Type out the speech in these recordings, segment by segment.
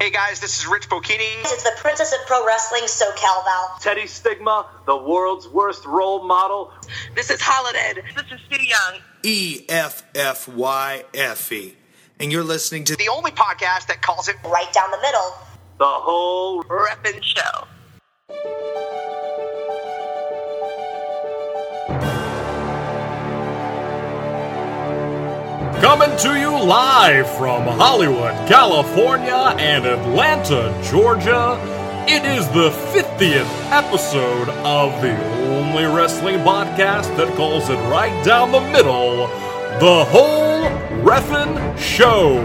Hey guys, this is Rich Bocchini. It's the Princess of Pro Wrestling, SoCal Val. Teddy Stigma, the world's worst role model. This is Holiday. This is Stu Young. E F F Y F E. And you're listening to The only podcast that calls it Right down the middle. The whole Ref'n Show. Coming to you live from Hollywood, California, and Atlanta, Georgia. It is the 50th episode of the only wrestling podcast that calls it right down the middle the whole Ref'n Show.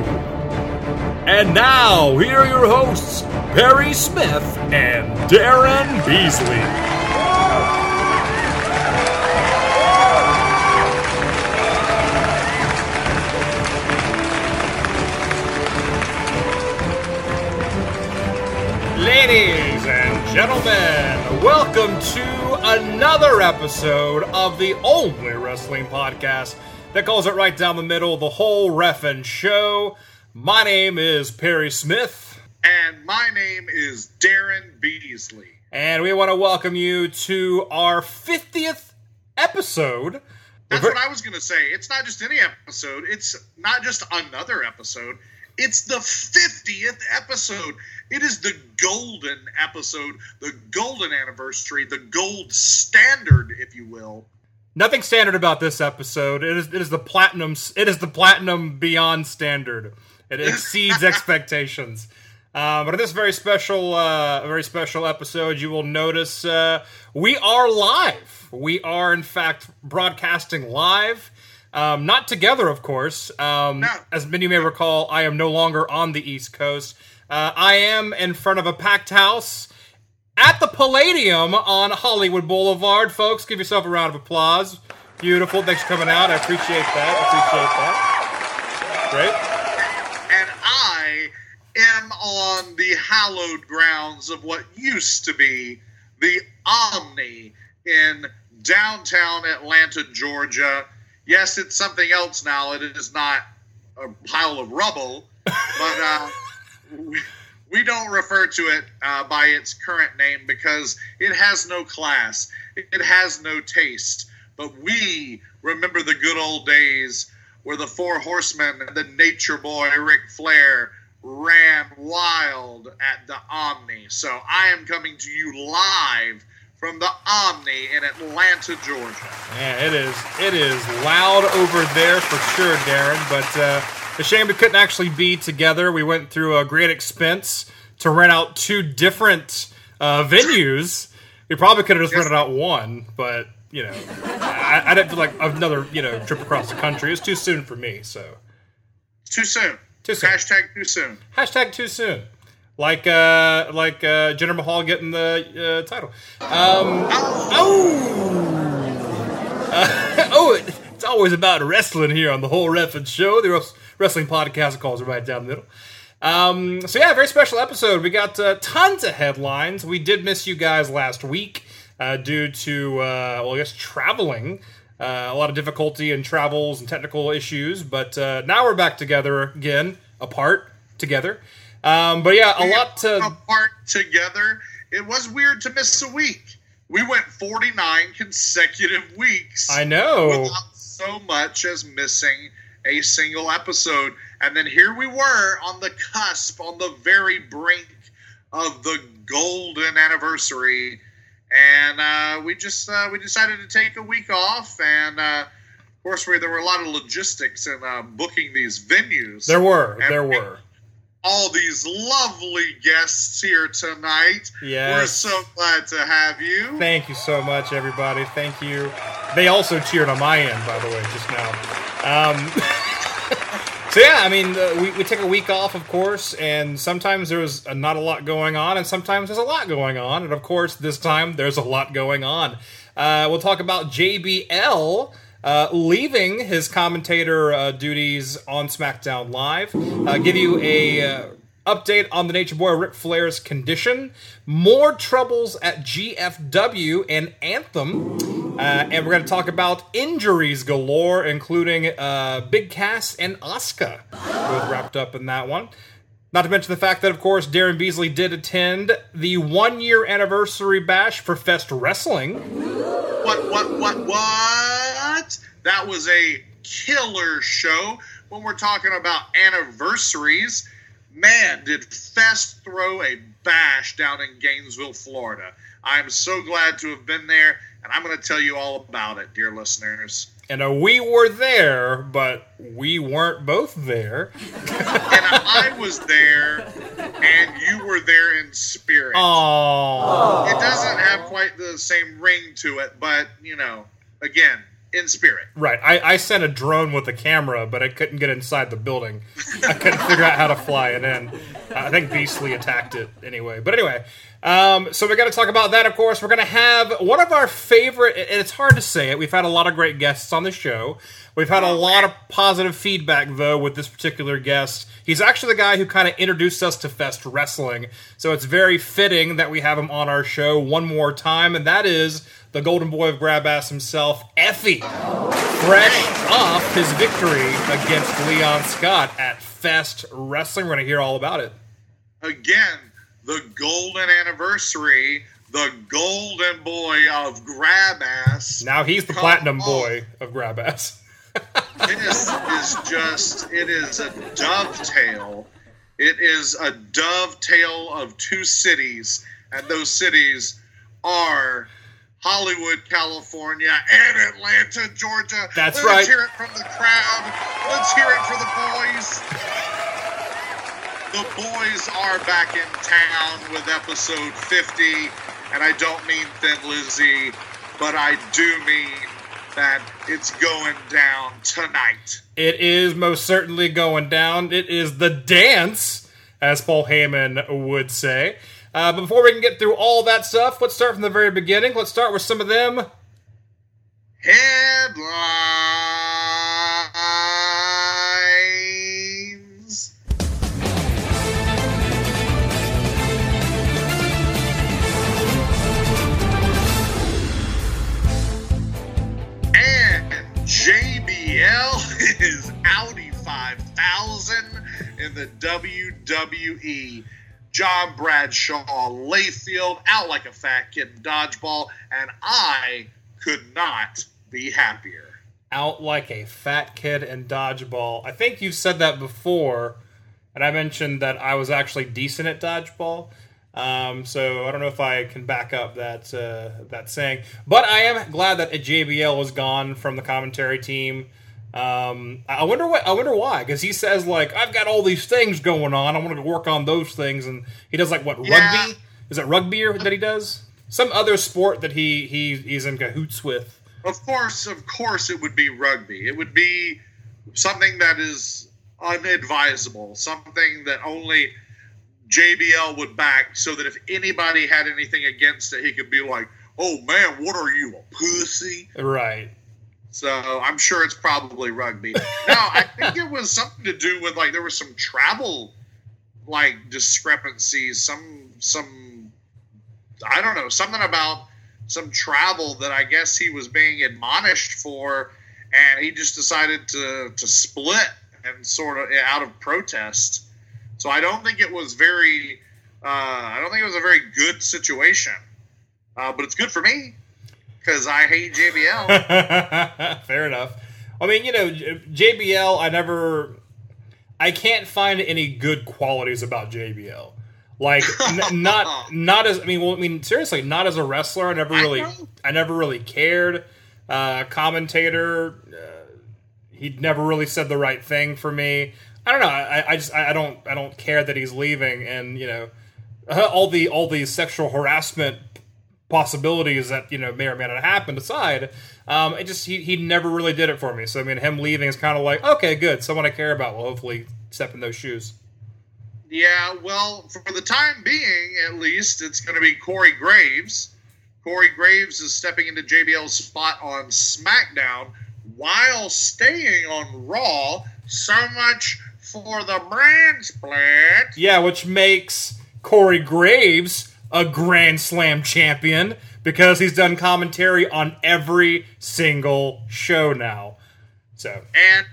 And now, here are your hosts, Perry Smith and Daryn Beasley. Ladies and gentlemen, welcome to another episode of the only wrestling podcast that calls it right down the middle, the whole Ref'n Show. My name is Perry Smith, And my name is Daryn Beasley. and we want to welcome you to our 50th episode. That's what I was going to say. It's not just any episode, it's not just another episode. It's the 50th episode. It is the golden episode, the golden anniversary, the gold standard, if you will. Nothing standard about this episode. It is it is the platinum it is the platinum beyond standard. It exceeds expectations. Uh, but in this very special uh, very special episode, you will notice uh, we are live. We are in fact broadcasting live. Um, not together, of course. Um, No. As many may recall, I am no longer on the East Coast. Uh, I am in front of a packed house at the Palladium on Hollywood Boulevard. Folks, give yourself a round of applause. Beautiful. Thanks for coming out. I appreciate that. Appreciate that. Great. And I am on the hallowed grounds of what used to be the Omni in downtown Atlanta, Georgia. Yes, it's something else now. It is not a pile of rubble, but uh, we, don't refer to it uh, by its current name because it has no class, it has no taste. But we remember the good old days where the four horsemen and the nature boy Ric Flair ran wild at the Omni. So I am coming to you live from the Omni in Atlanta, Georgia. Yeah, it is. It is loud over there for sure, Daryn. But uh, a shame we couldn't actually be together. We went through a great expense to rent out two different uh, venues. We probably could have just rented out one, but you know, I, I didn't feel like another you know trip across the country. It's too soon for me. So Too soon. Too soon. Hashtag too soon. Hashtag too soon. Like uh like uh Jinder Mahal getting the uh, title. Um oh uh, oh it, it's always about wrestling here on the whole Ref'n show, the wrestling podcast calls it right down the middle. Um, so yeah, very special episode. We got uh, tons of headlines. We did miss you guys last week uh, due to uh, well, I guess traveling. Uh, a lot of difficulty in travels and technical issues, but uh, now we're back together again, apart together. Um, but yeah, a lot to apart together. It was weird to miss a week. We went 49 consecutive weeks. I know. Without so much as missing a single episode. And then here we were on the cusp, on the very brink of the golden anniversary. And uh, we just uh, we decided to take a week off, and uh, of course, we, there were a lot of logistics in uh, booking these venues. There were, And there we- were. all these lovely guests here tonight. Yes. We're so glad to have you. Thank you so much, everybody. Thank you. They also cheered on my end, by the way, just now. Um, so yeah, I mean, uh, we, we take a week off, of course, and sometimes there's uh, not a lot going on, and sometimes there's a lot going on, and of course, this time there's a lot going on. Uh, we'll talk about JBL. Uh, leaving his commentator uh, duties on SmackDown Live, uh, give you a uh, update on the Nature Boy Ric Flair's condition, more troubles at GFW and Anthem, uh, and we're going to talk about injuries galore, including uh, Big Cass and Asuka, both wrapped up in that one. Not to mention the fact that, of course, Daryn Beasley did attend the one year anniversary bash for Fest Wrestling. What, what, what, what? That was a killer show. When we're talking about anniversaries, man, did Fest throw a bash down in Gainesville, Florida. I'm so glad to have been there, and I'm going to tell you all about it, dear listeners. And uh, we were there, but we weren't both there. And I was there, and you were there in spirit. Oh, It doesn't have quite the same ring to it, but, you know, again, in spirit. right. I, I sent a drone with a camera, but I couldn't get inside the building. I couldn't figure out how to fly it in. I think Beastly attacked it anyway. But anyway, um, so we got to talk about that. Of course, we're going to have one of our favorite. And it's hard to say it. We've had a lot of great guests on the show. We've had a lot of positive feedback though with this particular guest. He's actually the guy who kind of introduced us to Fest Wrestling. So it's very fitting that we have him on our show one more time, and that is the Golden Boy of Grab Ass himself, Effy. Fresh off his victory against Leon Scott at Fest Wrestling. We're going to hear all about it. Again, the golden anniversary, the golden boy of grab ass. Now he's the platinum on. boy of Grab Ass. It is, is just, it is a dovetail. It is a dovetail of two cities, and those cities are Hollywood, California, and Atlanta, Georgia. That's Let's right. hear it from the crowd. Let's hear it for the boys. The boys are back in town with episode 50, and I don't mean Thin Lizzy, but I do mean that it's going down tonight. It is most certainly going down. It is the dance, as Paul Heyman would say. Uh, before we can get through all that stuff, let's start from the very beginning. Let's start with some of them. Headlines. The WWE. John Bradshaw Layfield out like a fat kid in dodgeball, and I could not be happier. Out like a fat kid in dodgeball. I think you've said that before, and I mentioned that I was actually decent at dodgeball. Um, so I don't know if I can back up that uh, that saying, but I am glad that JBL is gone from the commentary team. Um, I wonder what I wonder why because he says like I've got all these things going on. I want to work on those things, and he does like what Yeah. rugby? Is it rugby that he does? Some other sport that he he he's in cahoots with. Of course, of course, it would be rugby. It would be something that is unadvisable, something that only JBL would back, so that if anybody had anything against it, he could be like, "Oh man, what are you, a pussy?" Right. So I'm sure it's probably rugby. Now I think it was something to do with like there was some travel like discrepancies, some some I don't know, something about some travel that I guess he was being admonished for and he just decided to to split and sort of out of protest. So I don't think it was very uh, I don't think it was a very good situation. Uh, but it's good for me because I hate JBL. Fair enough. I mean, you know, JBL. I never, I can't find any good qualities about JBL. Like, n- not not as I mean, well, I mean, seriously, not as a wrestler. I never really, know. I never really cared. Uh, commentator, uh, he never really said the right thing for me. I don't know. I, I just I I don't I don't care that he's leaving, and you know, all the all the sexual harassment possibilities that you know may or may not happen aside, um, it just he, he never really did it for me. So I mean, him leaving is kind of like okay, good, someone I care about will hopefully step in those shoes. Yeah, well, for the time being, at least, it's going to be Corey Graves. Corey Graves is stepping into JBL's spot on SmackDown while staying on Raw. So much for the brand split. Yeah, which makes Corey Graves a Grand Slam champion because he's done commentary on every single show now. So And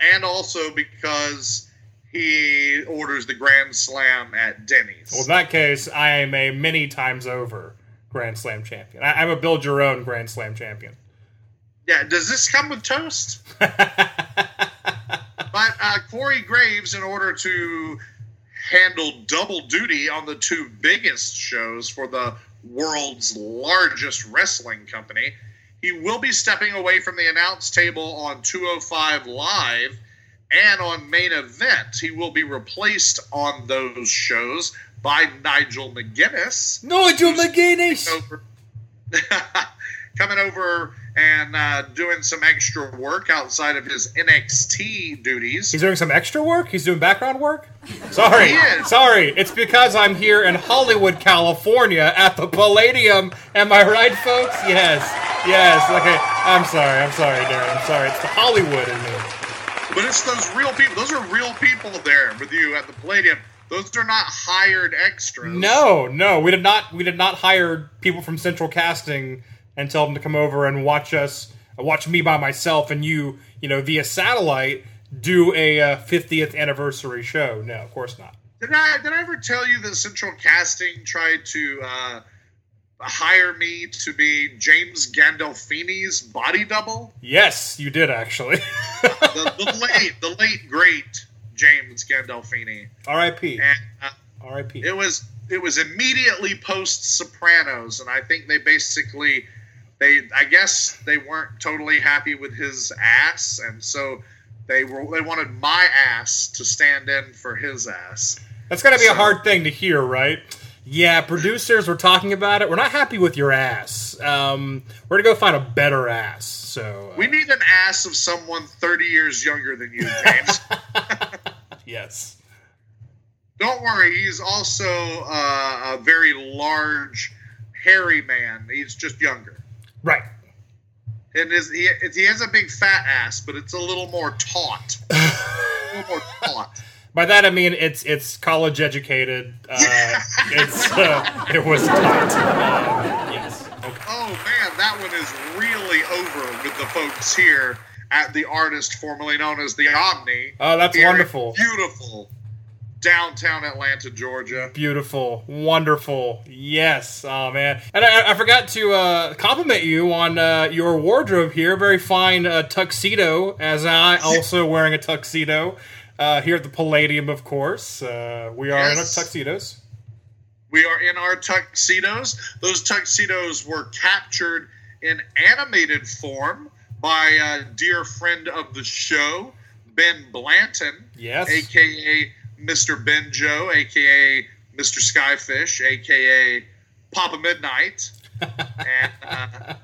and also because he orders the Grand Slam at Denny's. Well, in that case, I am a many times over Grand Slam champion. I, I'm a build your own Grand Slam champion. yeah, does this come with toast? But uh, Corey Graves, in order to handle double duty on the two biggest shows for the world's largest wrestling company, he will be stepping away from the announce table on 205 Live and on main event. He will be replaced on those shows by Nigel McGuinness Nigel McGuinness. over, coming over and uh, doing some extra work outside of his NXT duties. He's doing some extra work. He's doing background work. Sorry, He is. sorry. It's because I'm here in Hollywood, California, at the Palladium. Am I right, folks? Yes, yes. Okay. I'm sorry. I'm sorry, Daryn. I'm sorry. It's the Hollywood in me. But it's those real people. Those are real people there with you at the Palladium. Those are not hired extras. No, no, we did not. We did not hire people from Central Casting and tell them to come over and watch us, watch me by myself, and you, you know, via satellite, do a uh, 50th anniversary show. No, of course not. Did I did I ever tell you that Central Casting tried to uh, hire me to be James Gandolfini's body double? Yes, you did actually. The, the late, the late great James Gandolfini, R.I.P. and uh, R.I.P. it was it was immediately post Sopranos, and I think they basically they I guess they weren't totally happy with his ass, and so they were they wanted my ass to stand in for his ass. That's got to be a hard thing to hear, right? Yeah, producers were talking about it. We're not happy with your ass. Um, we're gonna go find a better ass. So uh, We need an ass of someone thirty years younger than you, James. yes, Don't worry, he's also uh, a very large, hairy man. He's just younger. Right. And his, he, he has a big fat ass, but it's a little more taut. a little more taut. By that I mean it's it's college educated. Uh, it's uh, it was tight. Um, yes. Okay. Oh man, that one is really over with the folks here at the artist formerly known as the Omni. Oh, that's here wonderful. Beautiful. Downtown Atlanta, Georgia. Beautiful, wonderful, yes. Oh man, and I, I forgot to uh, compliment you on uh, your wardrobe here. Very fine uh, tuxedo, as I also wearing a tuxedo uh, here at the Palladium. Of course, uh, we are in our tuxedos. We are in our tuxedos. Those tuxedos were captured in animated form by a dear friend of the show, Ben Blanton, Yes, aka Mr. Ben Joe, aka Mr. Skyfish, aka Papa Midnight. and uh,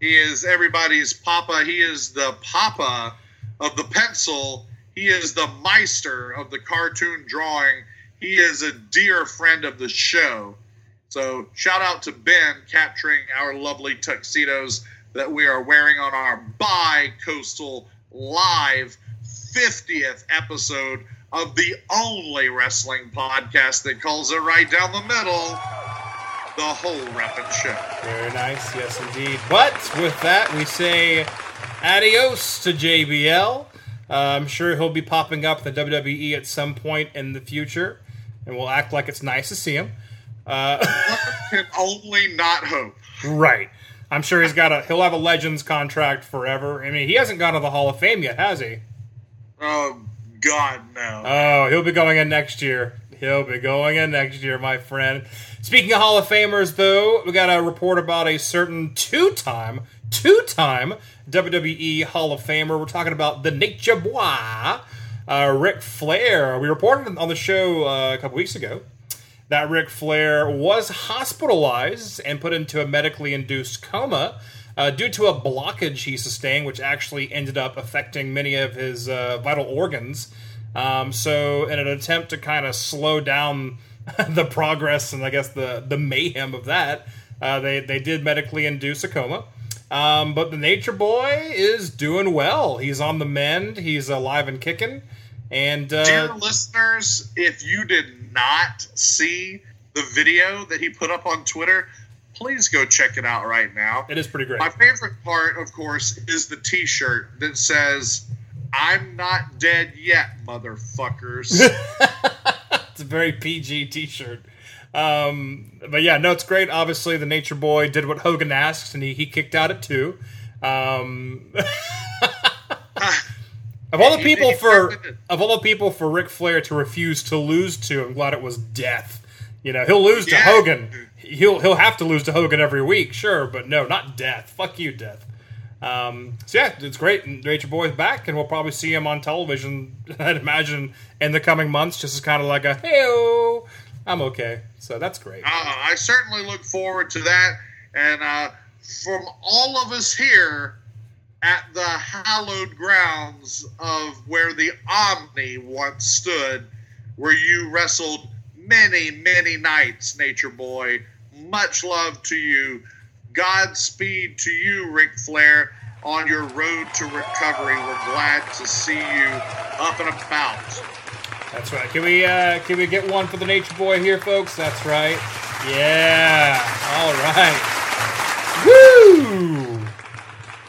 he is everybody's Papa. He is the Papa of the pencil. He is the Meister of the cartoon drawing. He is a dear friend of the show. So shout out to Ben capturing our lovely tuxedos that we are wearing on our bi-coastal live 50th episode of the only wrestling podcast that calls it right down the middle, the whole Ref'n show. very nice. Yes, indeed. But with that, we say adios to JBL. Uh, I'm sure he'll be popping up the WWE at some point in the future, and we'll act like it's nice to see him. Uh, Can only not hope. Right. I'm sure he's got a he'll have a Legends contract forever. I mean, he hasn't gone to the Hall of Fame yet, has he? Oh God, no. Oh, he'll be going in next year. He'll be going in next year, my friend. Speaking of Hall of Famers, though, we got a report about a certain two-time, two-time WWE Hall of Famer. We're talking about the Nature Boy, uh, Ric Flair. We reported on the show uh, a couple weeks ago that Ric Flair was hospitalized and put into a medically induced coma uh, due to a blockage he sustained, which actually ended up affecting many of his uh, vital organs. Um, so, in an attempt to kind of slow down the progress and I guess the the mayhem of that, uh, they they did medically induce a coma. Um, but the Nature Boy is doing well. He's on the mend. He's alive and kicking. And uh, Dear listeners, if you did not see the video that he put up on Twitter, please go check it out right now. it is pretty great. My favorite part, of course, is the T-shirt that says I'm not dead yet, motherfuckers. it's a very PG T-shirt. Um, but yeah, no, it's great. Obviously, the Nature Boy did what Hogan asked, and he, he kicked out at two. Um, of all the people for of all the people for Ric Flair to refuse to lose to, I'm glad it was death. You know, he'll lose to Hogan. He'll he'll have to lose to Hogan every week, sure, but no, not death. Fuck you, death. Um, so yeah, it's great. Nature Boy's back, and we'll probably see him on television. I'd imagine in the coming months, just as kind of like a hey, I'm okay. So that's great. Uh, I certainly look forward to that. And uh, from all of us here at the hallowed grounds of where the Omni once stood, where you wrestled many, many nights, Nature Boy, much love to you. Godspeed to you, Ric Flair, on your road to recovery. We're glad to see you up and about. That's right. Can we uh, can we get one for the Nature Boy here, folks? That's right. Yeah. All right. Woo!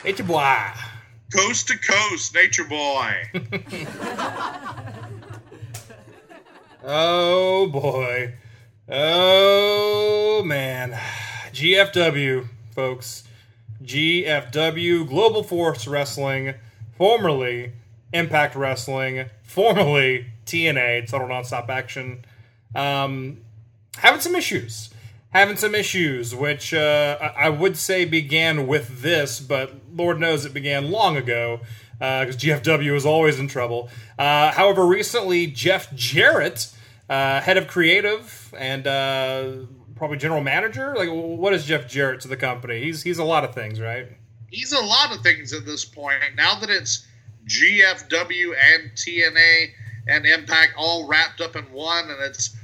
Nature Boy. Coast to coast, Nature Boy. Oh boy. Oh man. GFW, folks. GFW Global Force Wrestling, formerly Impact Wrestling, formerly TNA, Total Nonstop Action. Um, having some issues. Having some issues, which uh, I would say began with this, but Lord knows it began long ago because GFW is always in trouble. Uh, however, recently Jeff Jarrett, uh, head of creative and uh, probably general manager, like what is Jeff Jarrett to the company? He's he's a lot of things, right? he's a lot of things at this point. Now that it's GFW and TNA and Impact all wrapped up in one, and it's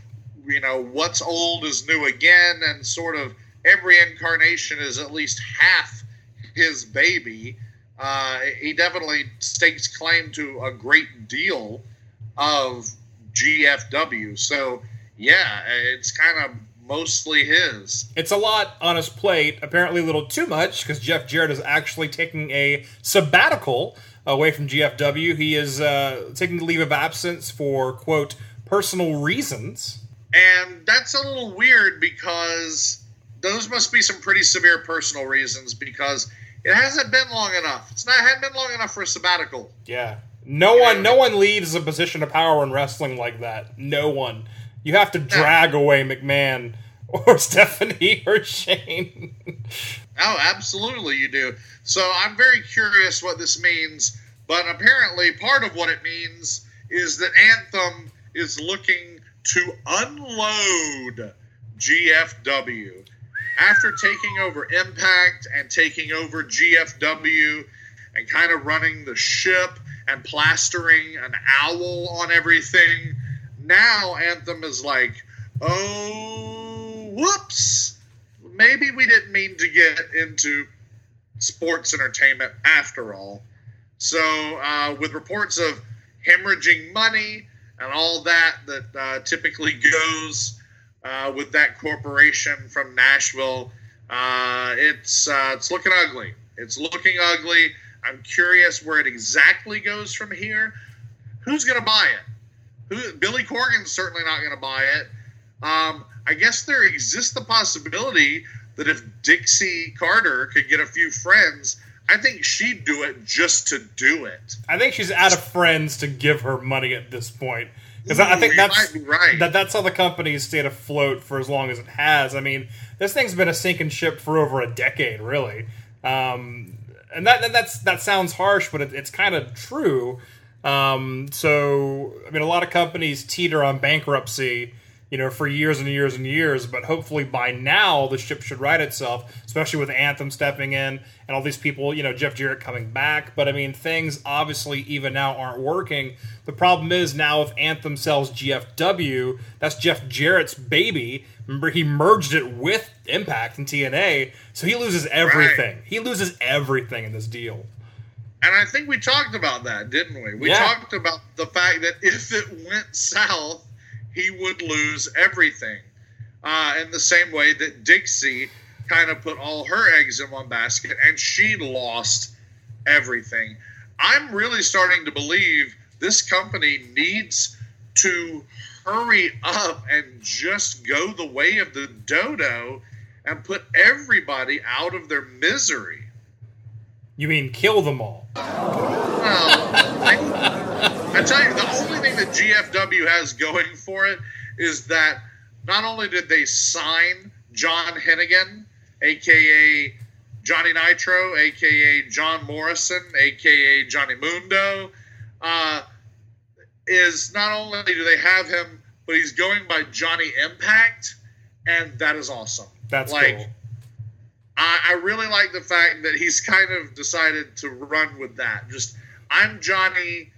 you know what's old is new again, and sort of every incarnation is at least half his baby. Uh, he definitely stakes claim to a great deal of GFW. So yeah, it's kind of mostly his. It's a lot on his plate. Apparently, a little too much because Jeff Jarrett is actually taking a sabbatical away from GFW. He is uh, taking leave of absence for quote personal reasons. And that's a little weird because those must be some pretty severe personal reasons because it hasn't been long enough. It's not it hadn't been long enough for a sabbatical. Yeah, no one, no one leaves a position of power in wrestling like that. No one. You have to drag away McMahon or Stephanie or Shane. Oh, absolutely you do. So I'm very curious what this means, but apparently part of what it means is that Anthem is looking to unload GFW. After taking over Impact and taking over GFW and kind of running the ship and plastering an owl on everything, now Anthem is like, oh, whoops. Maybe we didn't mean to get into sports entertainment after all. So, uh, with reports of hemorrhaging money and all that that uh, typically goes uh, with that corporation from Nashville, uh, it's uh, it's looking ugly. It's looking ugly. I'm curious where it exactly goes from here. Who's going to buy it? Who? Billy Corgan's certainly not going to buy it. Um, I guess there exists the possibility that if Dixie Carter could get a few friends, I think she'd do it just to do it. I think she's out of friends to give her money at this point because I think that's be right. that that's how the company has stayed afloat for as long as it has. I mean, this thing's been a sinking ship for over a decade, really. Um, and that, that that's that sounds harsh, but it, it's kind of true. Um, so, I mean, a lot of companies teeter on bankruptcy, you know, for years and years and years. But hopefully, by now, the ship should right itself, especially with Anthem stepping in and all these people, you know, Jeff Jarrett coming back. But I mean, things obviously even now aren't working. The problem is now if Anthem sells GFW, that's Jeff Jarrett's baby. Remember, he merged it with Impact and TNA, so he loses everything. He loses everything in this deal. And I think we talked about that, didn't we? We Yeah. talked about the fact that if it went south, he would lose everything. Uh, in the same way that Dixie kind of put all her eggs in one basket and she lost everything. I'm really starting to believe this company needs to hurry up and just go the way of the dodo and put everybody out of their misery. You mean kill them all? Well, I, I tell you, the only thing that GFW has going for it is that not only did they sign John Hennigan, aka Johnny Nitro, aka John Morrison, aka Johnny Mundo, uh, is not only do they have him, but he's going by Johnny Impact, and that is awesome. That's like, cool. I, I really like the fact that he's kind of decided to run with that. Just I'm Johnny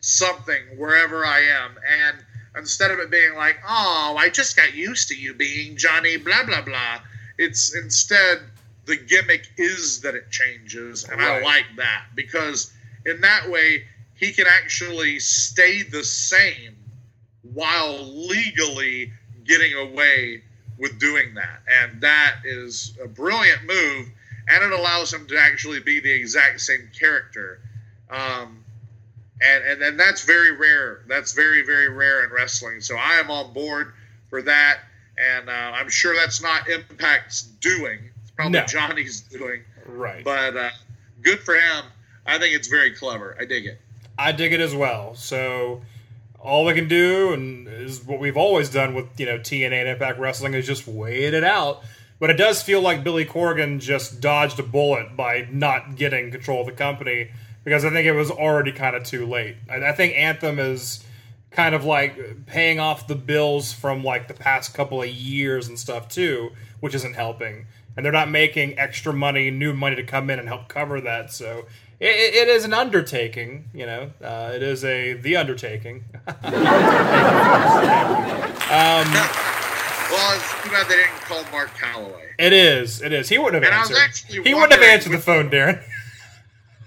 something wherever I am, and instead of it being like, oh, I just got used to you being Johnny blah blah blah, it's instead the gimmick is that it changes, and I like that because in that way he can actually stay the same while legally getting away with doing that. And that is a brilliant move, and it allows him to actually be the exact same character. Um, and, and and that's very rare. That's very very rare in wrestling. So I am on board for that, and uh, I'm sure that's not Impact's doing. It's probably No. Johnny's doing. Right. But uh, good for him. I think it's very clever. I dig it. I dig it as well. So all we can do, and is what we've always done with you know TNA and Impact Wrestling, is just wait it out. But it does feel like Billy Corgan just dodged a bullet by not getting control of the company because I think it was already kind of too late. I, I think Anthem is kind of like paying off the bills from like the past couple of years and stuff too, which isn't helping. And they're not making extra money, new money to come in and help cover that. So it, it- is an undertaking, you know. Uh, it is a the undertaking. Well, it's too bad they didn't call Mark Calloway. It is. It is. He wouldn't have And answered. He wouldn't have answered the phone, Daryn.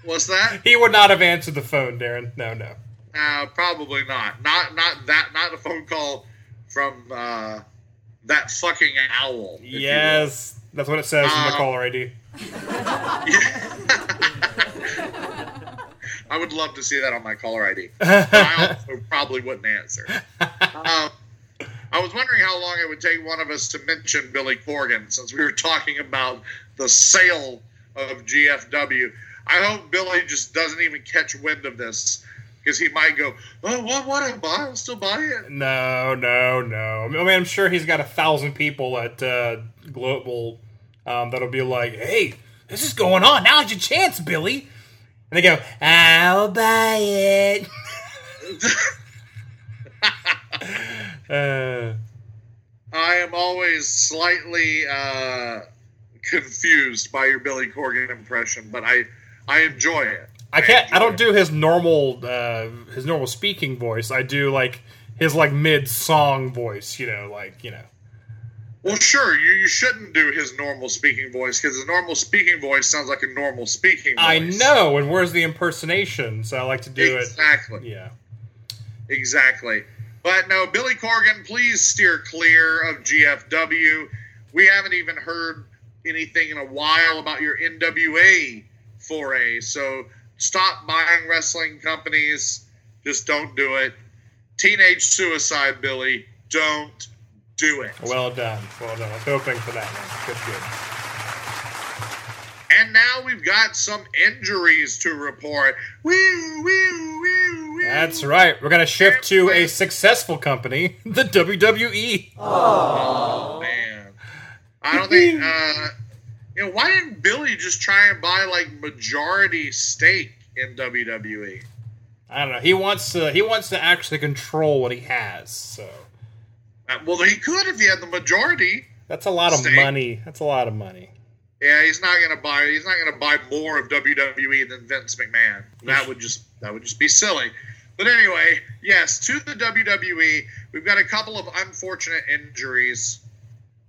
What's that? He would not have answered the phone, Daryn. No, no. Uh, probably not. Not not that. Not a phone call from uh, that fucking owl. if you will. Yes, that's what it says in the Uh, caller ID. I would love to see that on my caller ID. I also probably wouldn't answer. Um, I was wondering how long it would take one of us to mention Billy Corgan since we were talking about the sale of GFW. I hope Billy just doesn't even catch wind of this because he might go, "Oh, what? What? I buy? I'll still buy it." No, no, no. I mean, I'm sure he's got a thousand people at uh, Global um, that'll be like, "Hey, this is going on. Now's your chance, Billy." And they go, "I'll buy it." uh, I am always slightly uh, confused by your Billy Corgan impression, but I I enjoy it. I can't. I enjoy don't do his normal uh, his normal speaking voice. I do like his like mid song voice. You know, like you know. Well, sure, you, you shouldn't do his normal speaking voice because his normal speaking voice sounds like a normal speaking voice. I know. And where's the impersonation? So I like to do Exactly. it. Yeah. Exactly. But no, Billy Corgan, please steer clear of GFW. We haven't even heard anything in a while about your NWA foray. So stop buying wrestling companies. Just don't do it. Teenage suicide, Billy. Don't do it. Well done. Well done. I was hoping for that one. Good, good. And now we've got some injuries to report. Woo, woo, woo, woo. That's right. We're gonna shift to a successful company, the. WWE. Oh man, I don't think. Uh, you know, why didn't Billy just try and buy like majority stake in WWE? I don't know. He wants to. He wants to actually control what he has. So Uh, well, he could if he had the majority. that's a lot of Stake. money. That's a lot of money. Yeah, he's not gonna buy. He's not gonna buy more of WWE than Vince McMahon. That would just that would just be silly. But anyway, yes, to the WWE, we've got a couple of unfortunate injuries.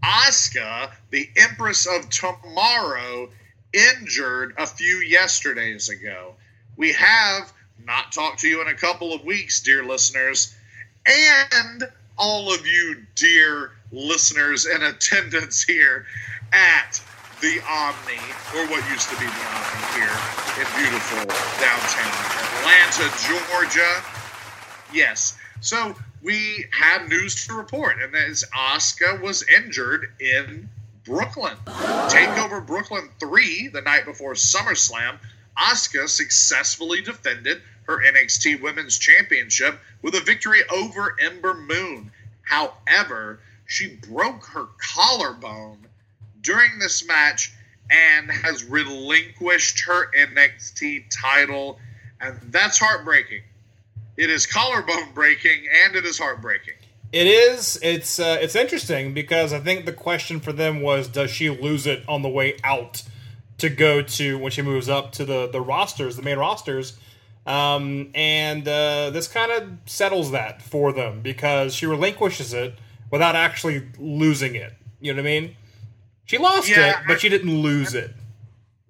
Asuka, the Empress of Tomorrow, injured a few yesterdays ago. We have not talked to you in a couple of weeks, dear listeners, and all of you, dear listeners in attendance here at the Omni, or what used to be the Omni here in beautiful downtown Atlanta, Georgia. Yes. So we have news to report, and that is Asuka was injured in Brooklyn. Takeover Brooklyn 3, the night before SummerSlam, Asuka successfully defended her NXT Women's Championship with a victory over Ember Moon. However, she broke her collarbone during this match and has relinquished her NXT title, and that's heartbreaking. It is collarbone breaking and it is heartbreaking. It is. It's uh, it's interesting because I think the question for them was, does she lose it on the way out to go to when she moves up to the the rosters, the main rosters? Um, and uh, this kind of settles that for them because she relinquishes it without actually losing it. You know what I mean? She lost Yeah, it, but I- she didn't lose it.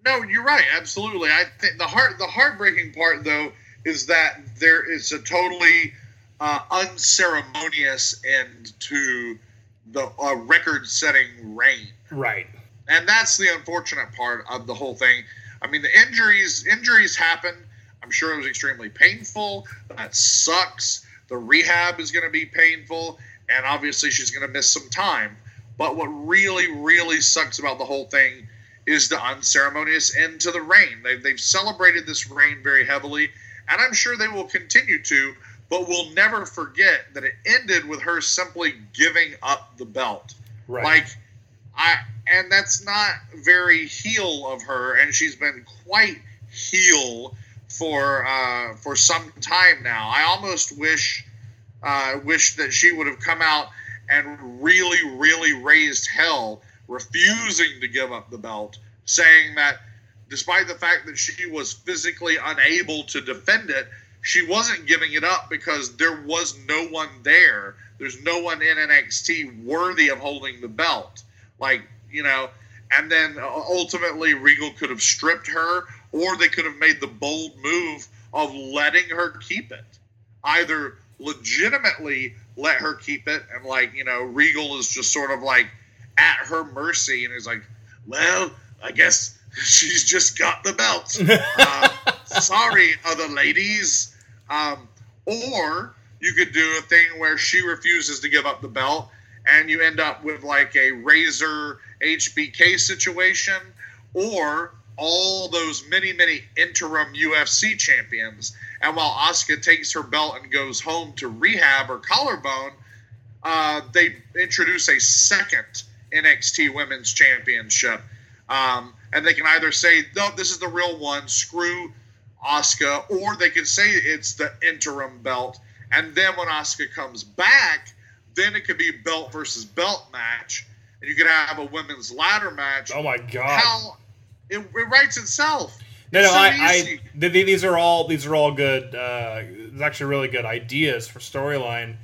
No, you're right. Absolutely. I think the heart the heartbreaking part though is that there is a totally uh, unceremonious end to the uh, record-setting reign, Right. and that's the unfortunate part of the whole thing. I mean, the injuries injuries happen. I'm sure it was extremely painful. That sucks. The rehab is going to be painful, and obviously she's going to miss some time. But what really, really sucks about the whole thing is the unceremonious end to the reign. They've, they've celebrated this reign very heavily, and I'm sure they will continue to, but we'll never forget that it ended with her simply giving up the belt. Right. Like, I, and that's not very heel of her, and she's been quite heel for uh, for some time now. I almost wish uh, wish that she would have come out and really, really raised hell, refusing to give up the belt, saying that despite the fact that she was physically unable to defend it, she wasn't giving it up because there was no one there. There's no one in NXT worthy of holding the belt. Like, you know, and then uh, ultimately Regal could have stripped her, or they could have made the bold move of letting her keep it. Either legitimately let her keep it, and like, you know, Regal is just sort of like at her mercy and is like, well, I guess she's just got the belt. uh, sorry, other ladies. Um, or you could do a thing where she refuses to give up the belt, and you end up with like a Razor HBK situation, or all those many, many interim UFC champions. And while Asuka takes her belt and goes home to rehab her collarbone, uh, they introduce a second NXT Women's Championship. Um, and they can either say, no, this is the real one, screw Asuka, or they can say it's the interim belt. And then when Asuka comes back, then it could be belt versus belt match. And you could have a women's ladder match. Oh my god. How it, it writes itself. No, It's no, so I, I easy. th- th- these are all these are all good. Uh, it's actually really good ideas for storyline.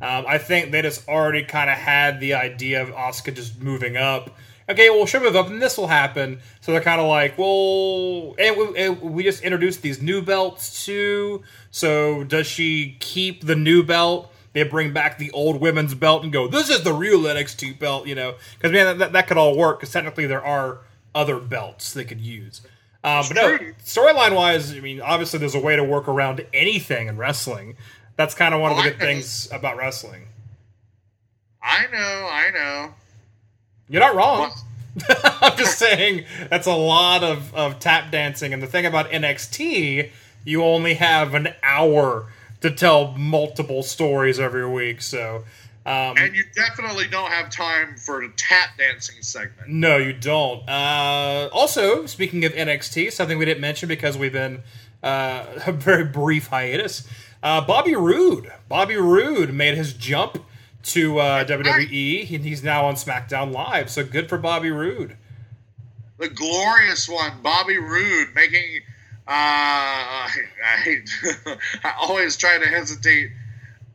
Um, I think they just already kind of had the idea of Asuka just moving up. Okay, well, she'll move up, and this will happen. So they're kind of like, well, and we, and we just introduced these new belts too. So does she keep the new belt? They bring back the old women's belt and go, this is the real NXT belt, you know? Because man, that, that could all work. Because technically, there are other belts they could use. Um, but no, storyline wise, I mean, obviously there's a way to work around anything in wrestling. That's kind of one of the good things about wrestling. I know, I know. You're not wrong. I'm just saying that's a lot of, of tap dancing. And the thing about NXT, you only have an hour to tell multiple stories every week. So, um, And you definitely don't have time for a tap dancing segment. no, you don't. Uh, also, speaking of NXT, something we didn't mention because we've been uh, a very brief hiatus. Uh, Bobby Roode. Bobby Roode made his jump to uh, WWE. He- He's now on SmackDown Live. So good for Bobby Roode. The glorious one, Bobby Roode, making. Uh, I, I hate. I always try to hesitate.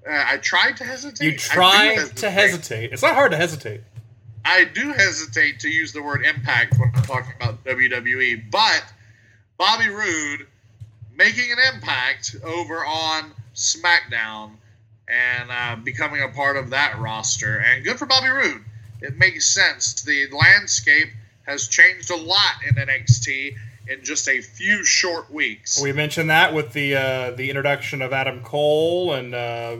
Uh, I tried to hesitate. You do try to hesitate. It's not hard to hesitate. I do hesitate to use the word impact when I'm talking about WWE, but Bobby Roode making an impact over on SmackDown and uh, becoming a part of that roster. And good for Bobby Roode. It makes sense. The landscape has changed a lot in NXT in just a few short weeks. We mentioned that with the uh, the introduction of Adam Cole and uh,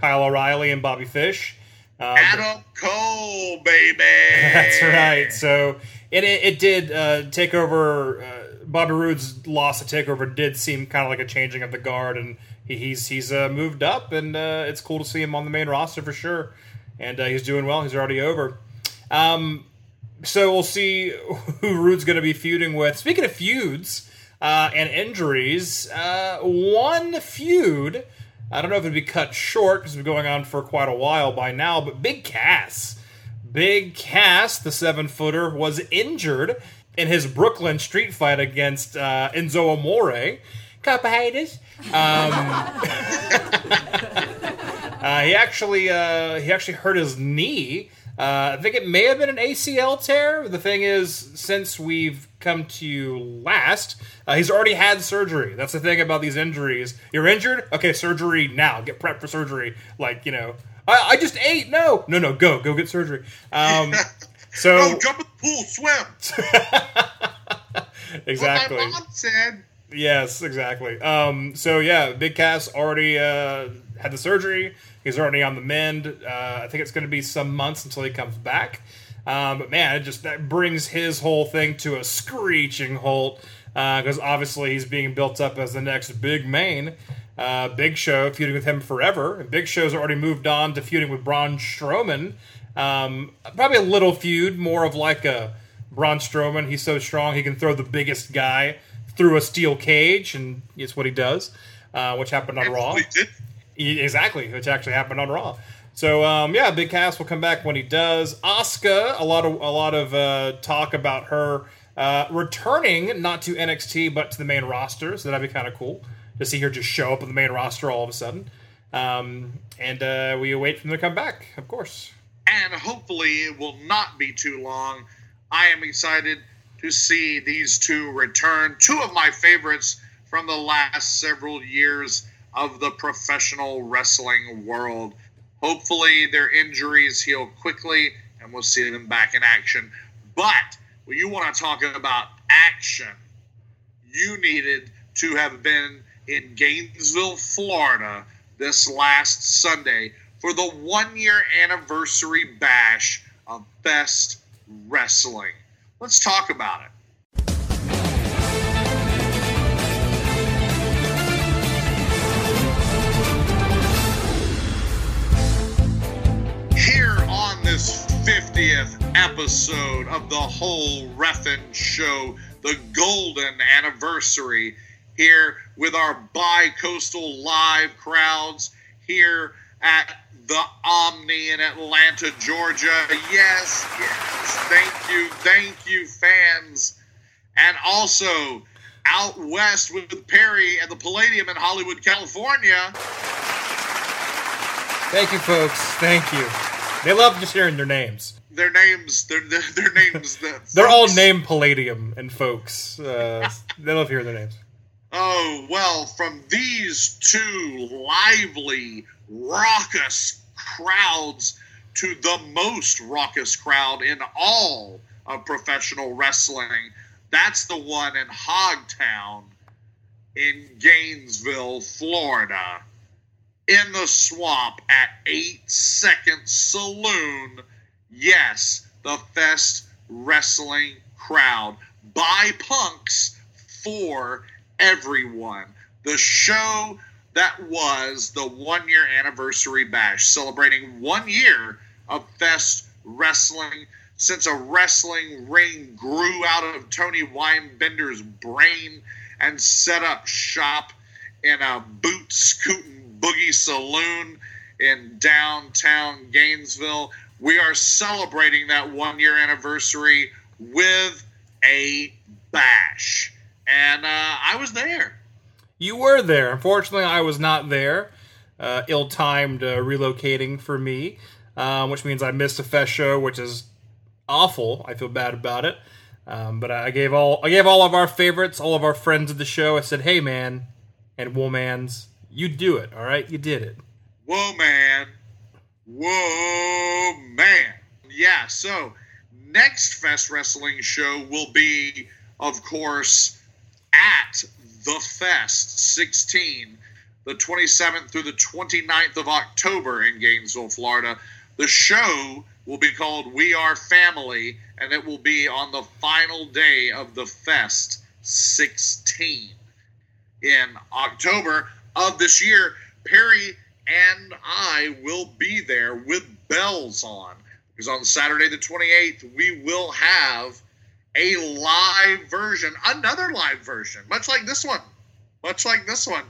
Kyle O'Reilly and Bobby Fish. Um, Adam Cole, baby. That's right. So it it, it did uh, take over. Uh, Bobby Roode's loss to Takeover did seem kind of like a changing of the guard, and he, he's he's uh, moved up, and uh, it's cool to see him on the main roster for sure. And uh, he's doing well. He's already over. Um, so we'll see who Roode's going to be feuding with. Speaking of feuds uh, and injuries, uh, one feud. I don't know if it'd be cut short because it's been going on for quite a while by now, but Big Cass. Big Cass, the seven footer, was injured in his Brooklyn street fight against uh, Enzo Amore. Couple haters. Um, uh, he actually uh, he actually hurt his knee. Uh, I think it may have been an ACL tear. The thing is, since we've come to you last, uh, he's already had surgery. That's the thing about these injuries. You're injured? Okay, surgery now. Get prepped for surgery. Like, you know, I, I just ate. No, no, no. Go, go get surgery. Um, so no, jump in the pool, swim. exactly. What my mom said. Yes, exactly. Um, so yeah, Big Cass already uh, had the surgery. He's already on the mend. Uh, I think it's going to be some months until he comes back. Um, but man, it just that brings his whole thing to a screeching halt because obviously he's being built up as the next big main. Uh, big Show feuding with him forever. And Big Show's already moved on to feuding with Braun Strowman. Um, probably a little feud, more of like a Braun Strowman. He's so strong he can throw the biggest guy through a steel cage, and it's what he does, uh, which happened on Raw. did. Exactly, which actually happened on Raw. So um, yeah, Big Cass will come back when he does. Asuka, a lot of a lot of uh, talk about her uh, returning, not to NXT but to the main roster. So that'd be kind of cool to see her just show up on the main roster all of a sudden. Um, and uh, we await for them to come back, of course. and hopefully it will not be too long. I am excited to see these two return. Two of my favorites from the last several years of the professional wrestling world. Hopefully, their injuries heal quickly and we'll see them back in action. But when you want to talk about action, you needed to have been in Gainesville, Florida this last Sunday for the one year anniversary bash of Fest Wrestling. Let's talk about it. 50th episode of the whole Ref'n show, the golden anniversary, here with our bi coastal live crowds here at the Omni in Atlanta, Georgia. Yes, yes. Thank you, thank you, fans. And also out west with Perry at the Palladium in Hollywood, California. Thank you, folks. Thank you. They love just hearing their names. Their names, their, their, their names. The They're all named Palladium and folks. Uh, they love hearing their names. Oh, well, from these two lively, raucous crowds to the most raucous crowd in all of professional wrestling, that's the one in Hogtown in Gainesville, Florida. In the swamp at 8 Second Saloon. Yes, the Fest Wrestling crowd. By punks for everyone. The show that was the one year anniversary bash, celebrating one year of Fest Wrestling since a wrestling ring grew out of Tony Weinbender's brain and set up shop in a boot scooting boogie saloon in downtown Gainesville. We are celebrating that one year anniversary with a bash. And uh, I was there. You were there. Unfortunately, I was not there. Uh, ill-timed uh, relocating for me, um, which means I missed a fest show, which is awful. I feel bad about it. Um, but I gave all I gave all of our favorites, all of our friends of the show. I said, "Hey, man, and womans, you do it. All right, you did it." Whoa, man. Whoa, man. Yeah, so next Fest Wrestling show will be, of course, at the Fest 16, the 27th through the 29th of October in Gainesville, Florida. The show will be called We Are Family, and it will be on the final day of the Fest 16 in October of this year. Perry and I will be there with bells on because on Saturday the 28th we will have a live version, another live version, much like this one, much like this one.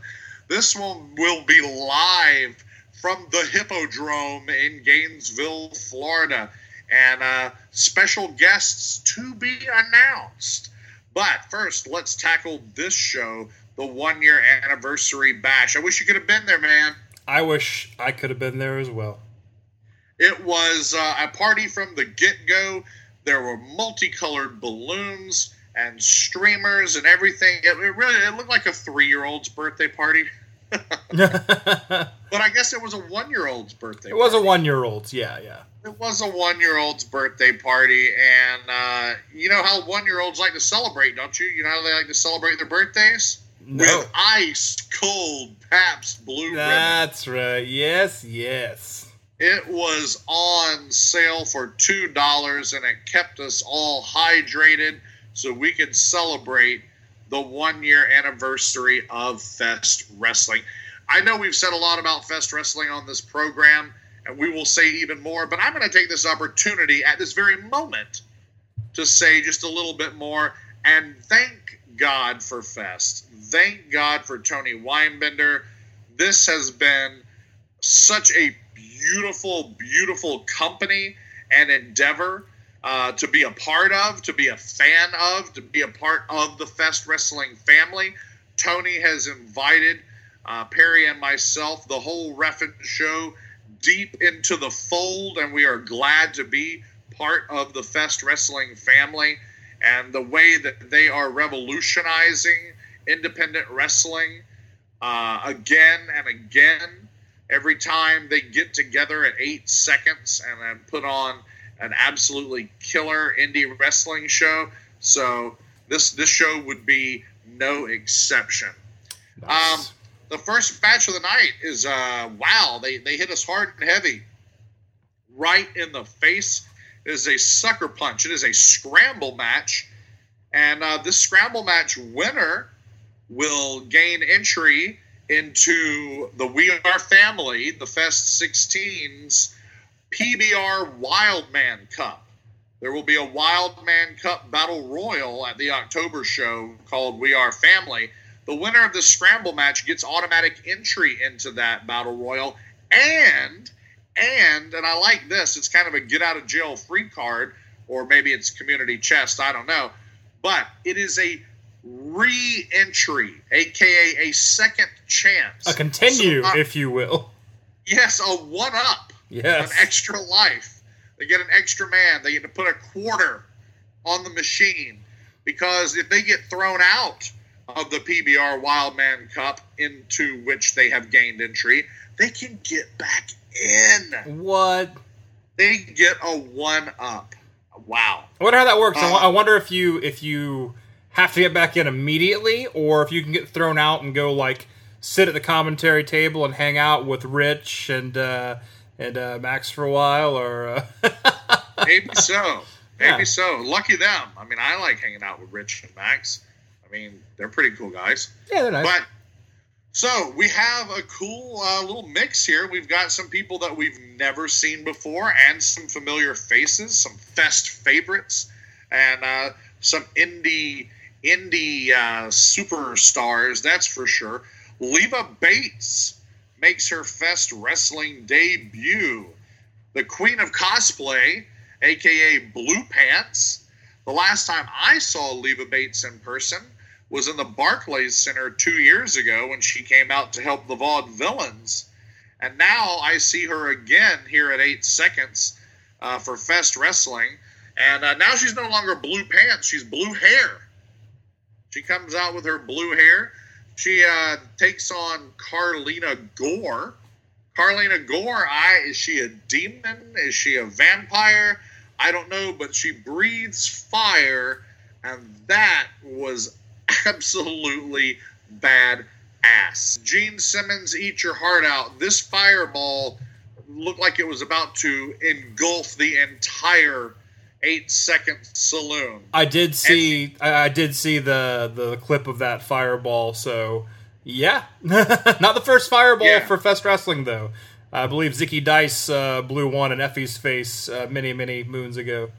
This one will be live from the Hippodrome in Gainesville, Florida, and uh, special guests to be announced. But first, let's tackle this show, the one year anniversary bash. I wish you could have been there, man. I wish I could have been there as well. It was uh, a party from the get go. There were multicolored balloons and streamers and everything. It, it really it looked like a three year old's birthday party. but I guess it was a one year old's birthday. It was a one year old's, yeah, yeah. It was a one year old's birthday party, and uh, you know how one year olds like to celebrate, don't you? You know how they like to celebrate their birthdays No. with ice cold Pabst Blue Ribbon. That's right. Yes, yes. It was on sale for two dollars, and it kept us all hydrated so we could celebrate the one year anniversary of Fest Wrestling. I know we've said a lot about Fest Wrestling on this program, and we will say even more, but I'm going to take this opportunity at this very moment to say just a little bit more and thank God for Fest. Thank God for Tony Weinbender. This has been such a beautiful, beautiful company and endeavor uh, to be a part of, to be a fan of, to be a part of the Fest Wrestling family. Tony has invited uh, Perry and myself, the whole Ref'n show, deep into the fold, and we are glad to be part of the Fest Wrestling family and the way that they are revolutionizing independent wrestling uh, again and again. Every time they get together at eight seconds and then put on an absolutely killer indie wrestling show. So this this show would be no exception. Nice. Um, the first match of the night is uh, wow, they, they hit us hard and heavy. Right in the face. It is a sucker punch. It is a scramble match. And uh, this scramble match winner will gain entry into the We Are Family, the Fest 16's PBR Wildman Cup. There will be a Wildman Cup Battle Royal at the October show called We Are Family. The winner of the scramble match gets automatic entry into that Battle Royal. And, and, and I like this, it's kind of a get out of jail free card, or maybe it's community chest, I don't know. But it is a re entry, aka a second chance. a continue, So, uh, if you will. Yes, a one up Yes. an extra life. They get an extra man. They get to put a quarter on the machine because if they get thrown out of the PBR Wildman Cup into which they have gained entry, they can get back in. What? They get a one up. Wow. I wonder how that works. I Uh, I wonder if you if you have to get back in immediately, or if you can get thrown out and go like sit at the commentary table and hang out with Rich and uh, and uh, Max for a while, or uh, Maybe so. Maybe Yeah. so. Lucky them. I mean, I like hanging out with Rich and Max. I mean, they're pretty cool guys. yeah, they're nice. But so we have a cool uh, little mix here. We've got some people that we've never seen before, and some familiar faces, some fest favorites, and uh, some indie indie uh, superstars. That's for sure. Leva Bates makes her fest wrestling debut. The Queen of Cosplay, aka Blue Pants. The last time I saw Leva Bates in person was in the Barclays Center two years ago when she came out to help the Vaudevillains. And now I see her again here at eight seconds uh, for Fest Wrestling. And uh, now she's no longer blue pants, she's blue hair. She comes out with her blue hair. She uh, takes on Carlina Gore. Carlina Gore, I is she a demon? Is she a vampire? I don't know, but she breathes fire, and that was absolutely bad ass. Gene Simmons, eat your heart out. This fireball looked like it was about to engulf the entire eight second saloon. I did see I, I did see the the clip of that fireball. So yeah, not the first fireball Yeah. for Fest Wrestling though. I believe Zicky Dice uh, blew one in Effy's face uh, many many moons ago.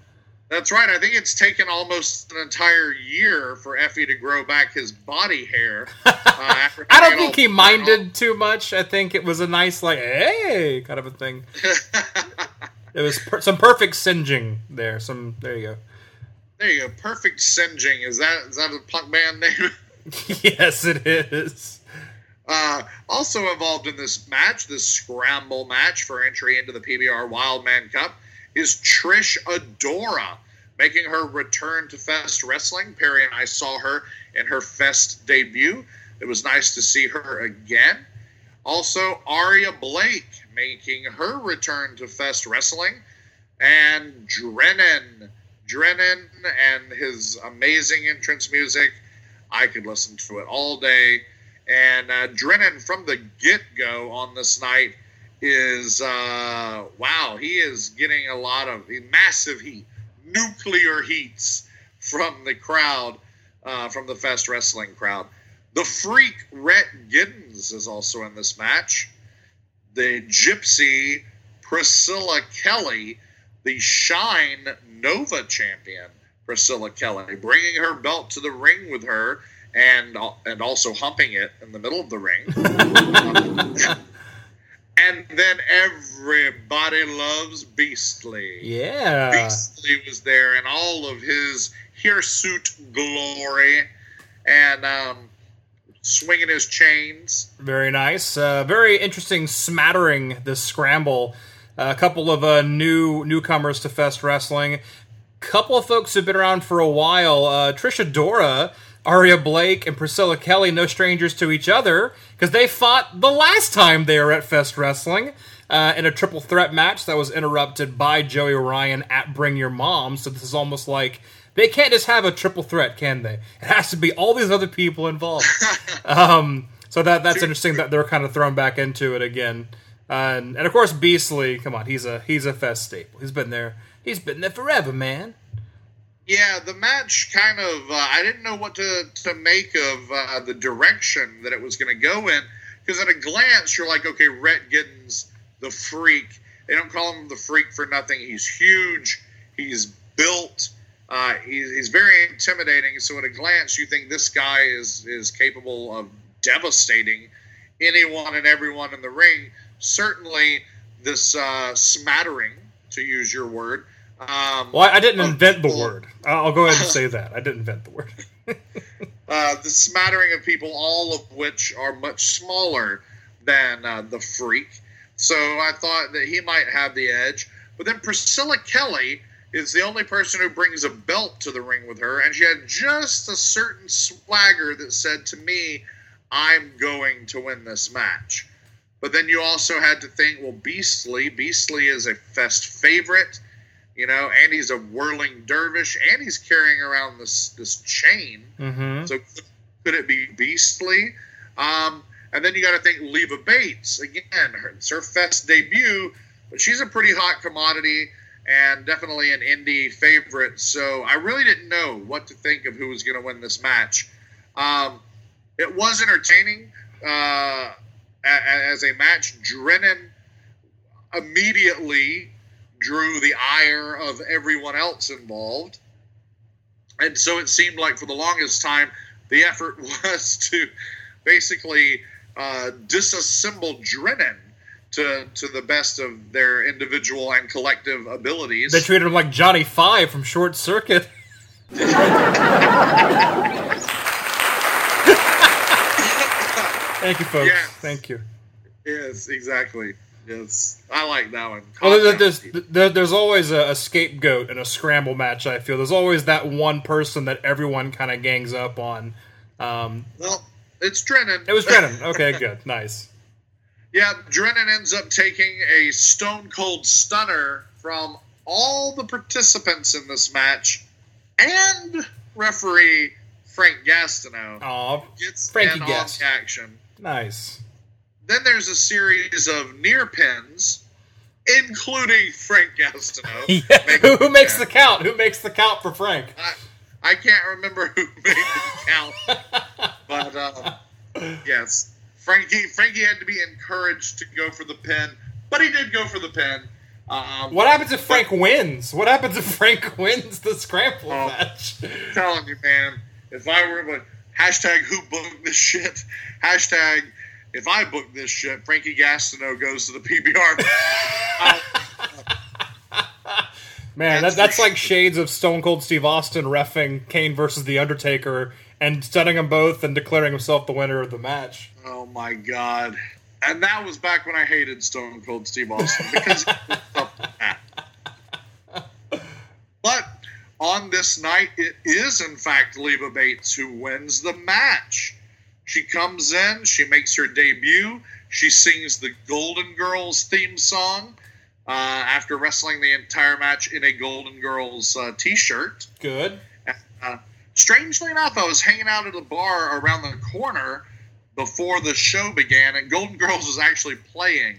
That's right. I think it's taken almost an entire year for Effy to grow back his body hair. Uh, after I don't think he all- minded too much. I think it was a nice like hey kind of a thing. it was per- some perfect singeing there. Some there you go. There you go. Perfect singeing. Is that is that a punk band name? yes, it is. Uh, also involved in this match, this scramble match for entry into the PBR Wildman Cup, is Trish Adora, making her return to Fest Wrestling. Perry and I saw her in her Fest debut. It was nice to see her again. Also, Aria Blake making her return to Fest Wrestling. And Drennan. Drennan and his amazing entrance music. I could listen to it all day. And uh, Drennan from the get go on this night is uh, wow, he is getting a lot of massive heat, nuclear heats from the crowd, uh, from the Fest Wrestling crowd. The freak Rhett Giddens is also in this match. The gypsy Priscilla Kelly, the Shine Nova champion Priscilla Kelly, bringing her belt to the ring with her and and also humping it in the middle of the ring. and then everybody loves Beastly. Yeah. Beastly was there in all of his hirsute glory and um, swinging his chains. Very nice. Uh, very interesting smattering this scramble. a couple of uh, new newcomers to Fest Wrestling. Couple of folks who've been around for a while. Uh, Trish Adora, Aria Blake, and Priscilla Kelly, no strangers to each other because they fought the last time they were at Fest Wrestling uh, in a triple threat match that was interrupted by Joey Ryan at Bring Your Mom. So this is almost like they can't just have a triple threat, can they? It has to be all these other people involved. um, so that that's interesting that they're kind of thrown back into it again. Uh, and, and of course, Beastly. Come on, he's a he's a Fest staple. He's been there. He's been there forever, man. Yeah, the match kind of. Uh, I didn't know what to, to make of uh, the direction that it was going to go in because at a glance you're like, okay, Rhett Giddens, the freak. They don't call him the freak for nothing. He's huge. He's built. Uh, he's, he's very intimidating. So at a glance, you think this guy is is capable of devastating anyone and everyone in the ring. Certainly, this uh, smattering, to use your word. Um, Well, I, didn't of invent the word. I'll I'll go ahead and say that. I didn't invent the word. uh, the smattering of people, all of which are much smaller than uh, the freak. So I thought that he might have the edge. But then Priscilla Kelly is the only person who brings a belt to the ring with her, and she had just a certain swagger that said to me, I'm going to win this match. But then you also had to think, well, Beastly, Beastly is a Fest favorite, you know, and he's a whirling dervish, and he's carrying around this this chain. Mm-hmm. So could, it be Beastly? Um, and then you got to think Leva Bates again. Her, it's her Fest debut, but she's a pretty hot commodity and definitely an indie favorite. So I really didn't know what to think of who was going to win this match. Um, it was entertaining uh, as a match. Drennan immediately drew the ire of everyone else involved. And so it seemed like for the longest time, the effort was to basically uh, disassemble Drennan to, to the best of their individual and collective abilities. They treated him like Johnny Five from Short Circuit. Thank you, folks. Yes. Thank you. yes, exactly. Yes, I like that one. Well, there- there's, there- there's always a, a scapegoat in a scramble match. I feel there's always that one person that everyone kind of gangs up on. Um, well, it's Drennan. it was Brennan. Okay, good, nice. Yeah, Drennan ends up taking a stone cold stunner from all the participants in this match and referee Frank Gastineau Aw, gets Frankie in Gast. action. nice. Then there's a series of near pins, including Frank Gastineau. Yeah, making who, makes the count? Who makes the count for Frank? I, I can't remember who made the count, but uh, yes, Frankie Frankie had to be encouraged to go for the pin, but he did go for the pin. Um, What happens if Frank wins? What happens if Frank wins the scramble Oh. match? I'm telling you, man, if I were like hashtag who booked this shit, hashtag if I book this shit, Frankie Gastineau goes to the PBR. Man, that, That's that's for like shades of Stone Cold Steve Austin refing Kane versus The Undertaker and setting them both and declaring himself the winner of the match. oh my god! And that was back when I hated Stone Cold Steve Austin because he did stuff like that. But on this night, it is in fact Leva Bates who wins the match. She comes in, she makes her debut, she sings the Golden Girls theme song uh, after wrestling the entire match in a Golden Girls uh, t-shirt. Good. Uh, strangely enough, I was hanging out at a bar around the corner before the show began, and Golden Girls was actually playing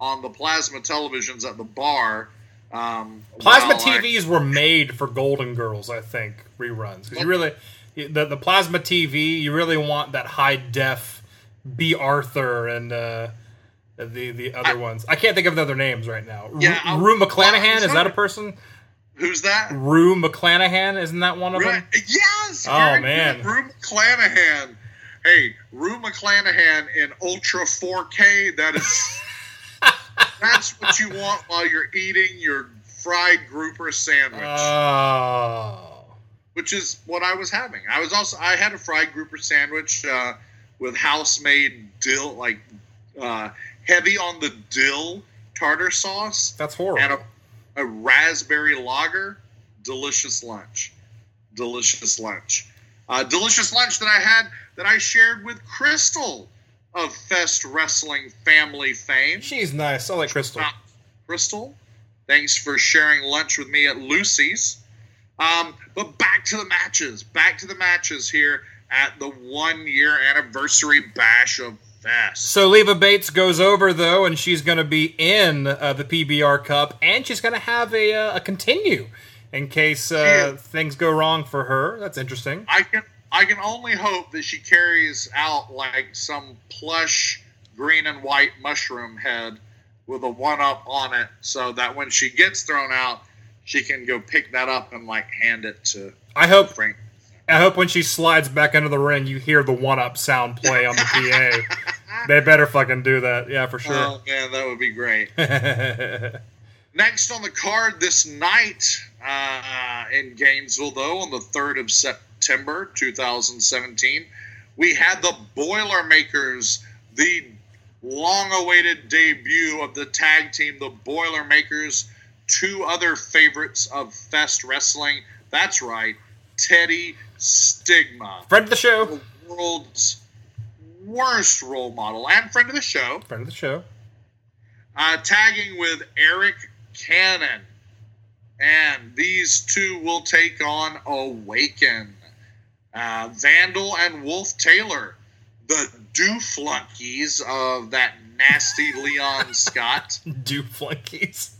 on the plasma televisions at the bar. Um, Plasma while I- TVs were made for Golden Girls, I think, reruns. Because you really, the, the plasma TV, you really want that high def Bea Arthur and uh, the the other I- ones. I can't think of the other names right now. Yeah, Rue McClanahan, is that a person? Who's that? Rue McClanahan, isn't that one of them? Yes. Oh, man. Rue McClanahan. Hey, Rue McClanahan in Ultra 4K. That is. that's what you want while you're eating your fried grouper sandwich. Oh. Which is what I was having. I was also I had a fried grouper sandwich uh, with house made dill, like uh, heavy on the dill tartar sauce, That's horrible. and a, a raspberry lager. Delicious lunch, delicious lunch, uh, delicious lunch that I had that I shared with Crystal of Fest Wrestling family fame. She's nice. I like Crystal. Crystal, thanks for sharing lunch with me at Lucy's. Um, but back to the matches. Back to the matches here at the one year anniversary bash of Fest. So Leva Bates goes over though, and she's going to be in uh, the PBR Cup, and she's going to have a, uh, a continue in case uh, things go wrong for her. That's interesting. I can I can only hope that she carries out like some plush green and white mushroom head with a one up on it, so that when she gets thrown out, she can go pick that up and like hand it to I hope. Frank. I hope when she slides back into the ring, you hear the one-up sound play on the PA. they better fucking do that. Yeah, for sure. Oh man, that would be great. Next on the card this night uh, in Gainesville, though, on the 3rd of September 2017, we had the Boilermakers, the long awaited debut of the tag team, the Boilermakers, two other favorites of Fest Wrestling. That's right, Teddy Stigma, Friend of the show. the world's worst role model and friend of the show Friend of the show. uh, tagging with Eric Cannon. And these two will take on Awaken. Uh, Vandal and Wolf Taylor, the dooflunkies of that nasty Leon Scott. Do flunkies.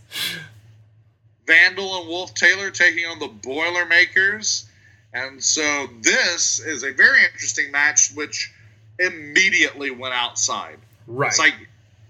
Vandal and Wolf Taylor taking on the Boilermakers. And so this is a very interesting match, which immediately went outside. Right. It's like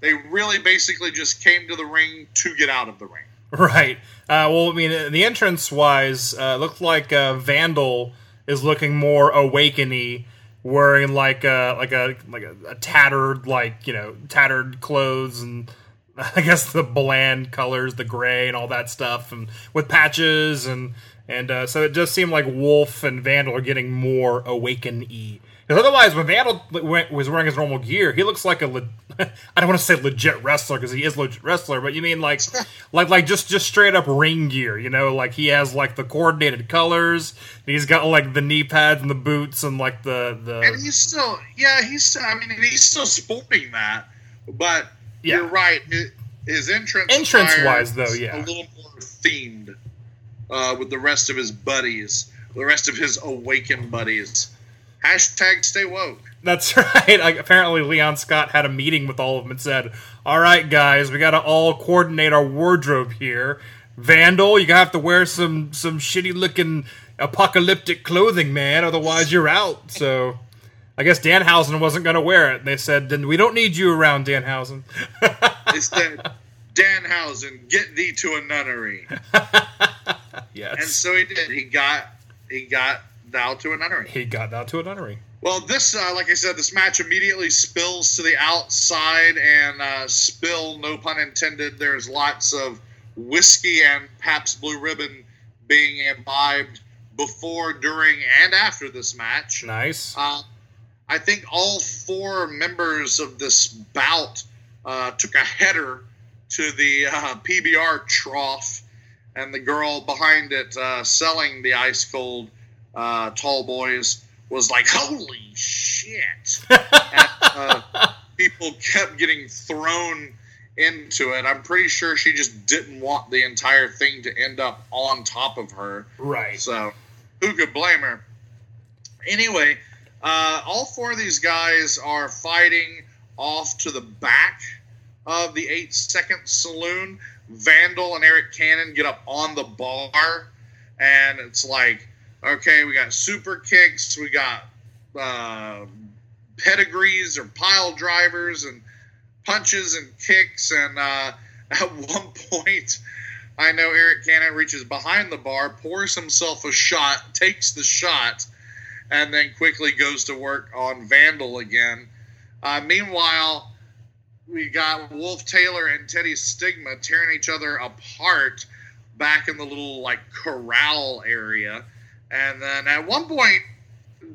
they really basically just came to the ring to get out of the ring. Right. Uh, well, I mean, uh, the entrance wise, uh, looked like uh, Vandal is looking more awakeny, wearing like a like a like a, a tattered like you know tattered clothes and I guess the bland colors, the gray and all that stuff, and with patches and and uh, so it just seemed like Wolf and Vandal are getting more awaken-y. Because otherwise, when Vandal went, was wearing his normal gear, he looks like a. Le- I don't want to say legit wrestler because he is legit wrestler, but you mean like, like, like just just straight up ring gear. You know, like he has like the coordinated colors. and He's got like the knee pads and the boots and like the the. And he's still, yeah, he's. I mean, he's still sporting that, but Yeah. you're right. His entrance Entrance-wise, though, yeah. a little more themed uh, with the rest of his buddies, the rest of his awakened buddies. Hashtag stay woke. That's right. Like, apparently, Leon Scott had a meeting with all of them and said, "All right, guys, we got to all coordinate our wardrobe here. Vandal, you have to wear some some shitty looking apocalyptic clothing, man. Otherwise, you're out." So, I guess Danhausen wasn't going to wear it. They said, "Then we don't need you around, Danhausen." They said, Danhausen, get thee to a nunnery. Yes. And so he did. He got he got thou to a nunnery. he got thou to a nunnery. Well, this, uh, like I said, this match immediately spills to the outside, and uh, spill, no pun intended. There's lots of whiskey and Pabst Blue Ribbon being imbibed before, during, and after this match. Nice. Uh, I think all four members of this bout uh, took a header to the uh, PBR trough, and the girl behind it uh, selling the ice cold uh, tall boys was like, "Holy shit!" and, uh, people kept getting thrown into it. I'm pretty sure she just didn't want the entire thing to end up on top of her. Right. So, who could blame her? Anyway, uh, all four of these guys are fighting off to the back of the eight second saloon. Vandal and Eric Cannon get up on the bar, and it's like, okay, we got super kicks, we got uh, pedigrees or pile drivers, and punches and kicks. And uh, at one point, I know Eric Cannon reaches behind the bar, pours himself a shot, takes the shot, and then quickly goes to work on Vandal again. Uh, meanwhile, we got Wolf Taylor and Teddy Stigma tearing each other apart back in the little like corral area. And then at one point,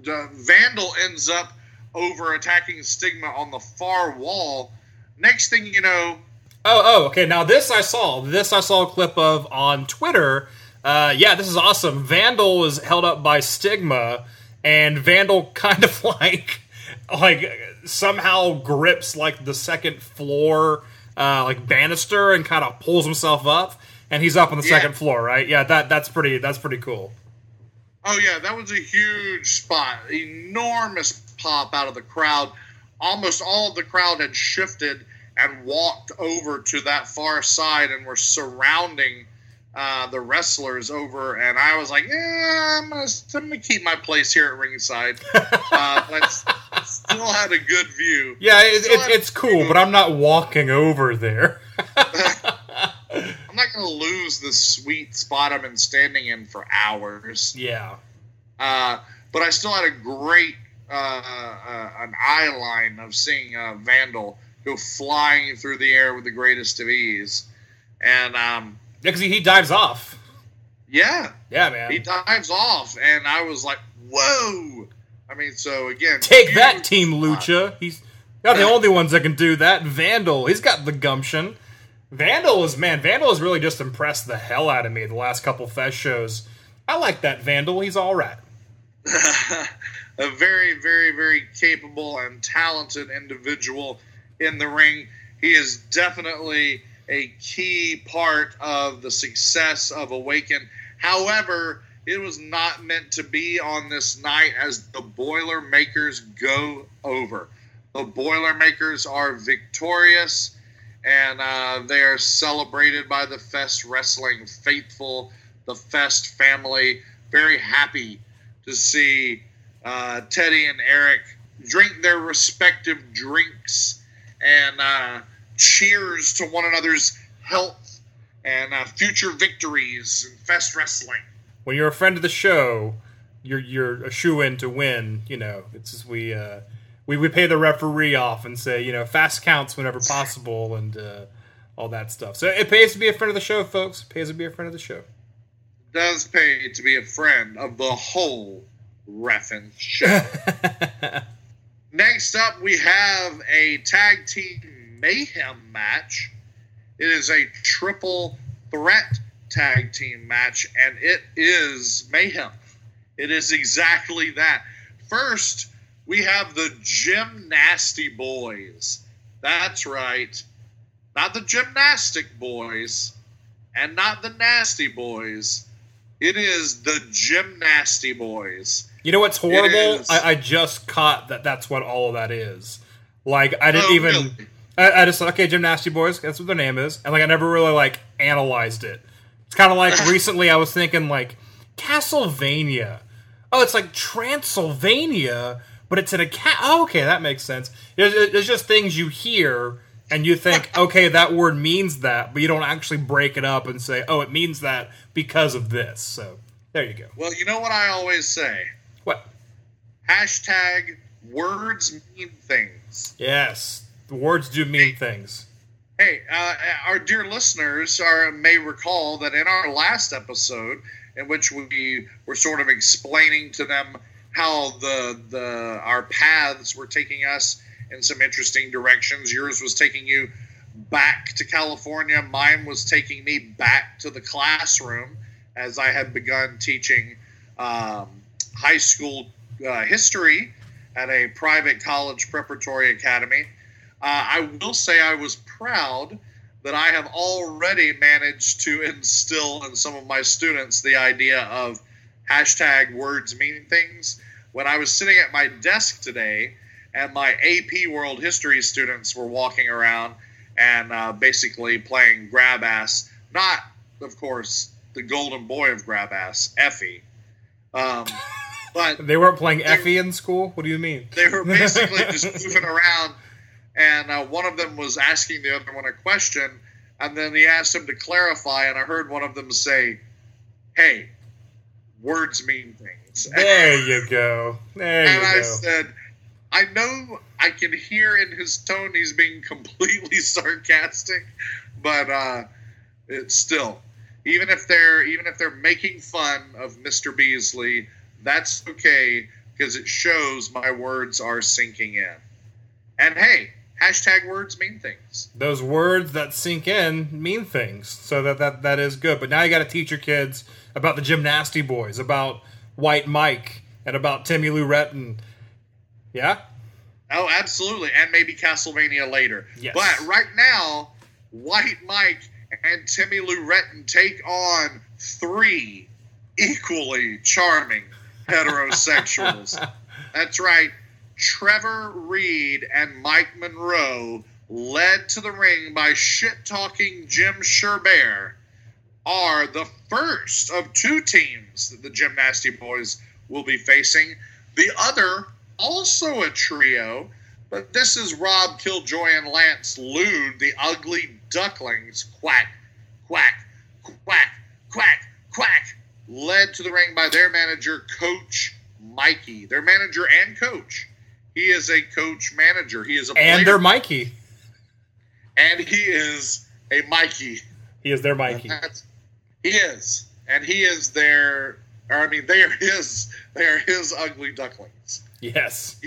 the Vandal ends up over attacking Stigma on the far wall. Next thing you know, Oh, oh, okay. Now this I saw. This I saw a clip of on Twitter. Uh, yeah, this is awesome. Vandal was held up by Stigma, and Vandal kind of like, like somehow grips like the second floor, uh, like banister, and kind of pulls himself up, and he's up on the Yeah. second floor. Right? Yeah, that that's pretty. That's pretty cool. Oh yeah, that was a huge spot, enormous pop out of the crowd. Almost all of the crowd had shifted and walked over to that far side and were surrounding uh, the wrestlers over. And I was like, yeah, I'm gonna, I'm gonna keep my place here at ringside. uh, but still had a good view. Yeah, it, it, it's cool, view. but I'm not walking over there. I'm not gonna lose the sweet spot I've been standing in for hours. yeah. Uh, but I still had a great uh, uh, an eye line of seeing uh, Vandal go flying through the air with the greatest of ease, and um, Yeah, because he, he dives off. yeah, Yeah, man. he dives off, and I was like, "Whoa!" I mean, so again, Take that, Team. Lucha. He's not the only ones that can do that. Vandal, he's got the gumption. Vandal is man. Vandal has really just impressed the hell out of me the last couple Fest shows. I like that Vandal. He's all right. a very, very, very capable and talented individual in the ring. He is definitely a key part of the success of Awaken. However, it was not meant to be on this night as the Boilermakers go over. The Boilermakers are victorious and uh, they are celebrated by the Fest Wrestling faithful, the Fest family. Very happy to see uh, Teddy and Eric drink their respective drinks and uh, cheers to one another's health and uh, future victories in Fest Wrestling. When you're a friend of the show, you're you're a shoe in to win. You know, it's just we uh, we we pay the referee off and say you know fast counts whenever possible and uh, all that stuff. So it pays to be a friend of the show, folks. It pays to be a friend of the show. Does pay to be a friend of the whole Ref'n show. Next up, we have a tag team mayhem match. It is a triple threat tag team match, and it is mayhem. It is exactly that. First, we have the Gymnasty Boys. That's right. not the gymnastic boys, and not the nasty boys. It is the gymnasty boys. You know what's horrible? I, I just caught that that's what all of that is. Like I didn't Oh, even. really? I, I just okay, Gymnasty Boys. That's what their name is, and like I never really like analyzed it. It's kind of like recently I was thinking like Castlevania. Oh, it's like Transylvania, but it's in a cat. Oh, okay, that makes sense. There's, there's just things you hear and you think, okay, that word means that, but you don't actually break it up and say, oh, it means that because of this. So there you go. Well, you know what I always say? What? Hashtag words mean things. Yes, the words do mean things. Hey, uh, our dear listeners are, may recall that in our last episode, in which we were sort of explaining to them how the the our paths were taking us in some interesting directions. Yours was taking you back to California. Mine was taking me back to the classroom as I had begun teaching um, high school uh, history at a private college preparatory academy. Uh, I will say I was proud that I have already managed to instill in some of my students the idea of hashtag words mean things. When I was sitting at my desk today and my AP World History students were walking around and uh, basically playing grab ass, not, of course, the golden boy of grab ass, Effy. Um, but They weren't playing Effy in school. What do you mean? they were basically just moving around, and uh, one of them was asking the other one a question, and then he asked him to clarify, and I heard one of them say, "Hey, words mean things." There you go. There and you I go. said, "I know I can hear in his tone he's being completely sarcastic, but uh, it's still." Even if they're even if they're making fun of Mr. Beasley, that's okay because it shows my words are sinking in. And hey, hashtag words mean things. Those words that sink in mean things, so that that, that is good. But now you got to teach your kids about the Gymnasty Boys, about White Mike, and about Timmy Lou Retton. Yeah, Oh, absolutely, and maybe Castlevania later. Yes. But right now, White Mike and Timmy Lou Retton take on three equally charming heterosexuals. That's right. Trevor Reed and Mike Monroe, led to the ring by shit talking Jim Sherbert, are the first of two teams that the Gymnasty Boys will be facing. The other, also a trio, but this is Rob Killjoy and Lance Loon, the ugly ducklings. Quack, quack, quack, quack, quack. Led to the ring by their manager, Coach Mikey. Their manager and coach. He is a coach manager. He is a and player, they're Mikey. and he is a Mikey. He is their Mikey. That's, he is, and he is their. Or I mean, they are his. They are his ugly ducklings. Yes.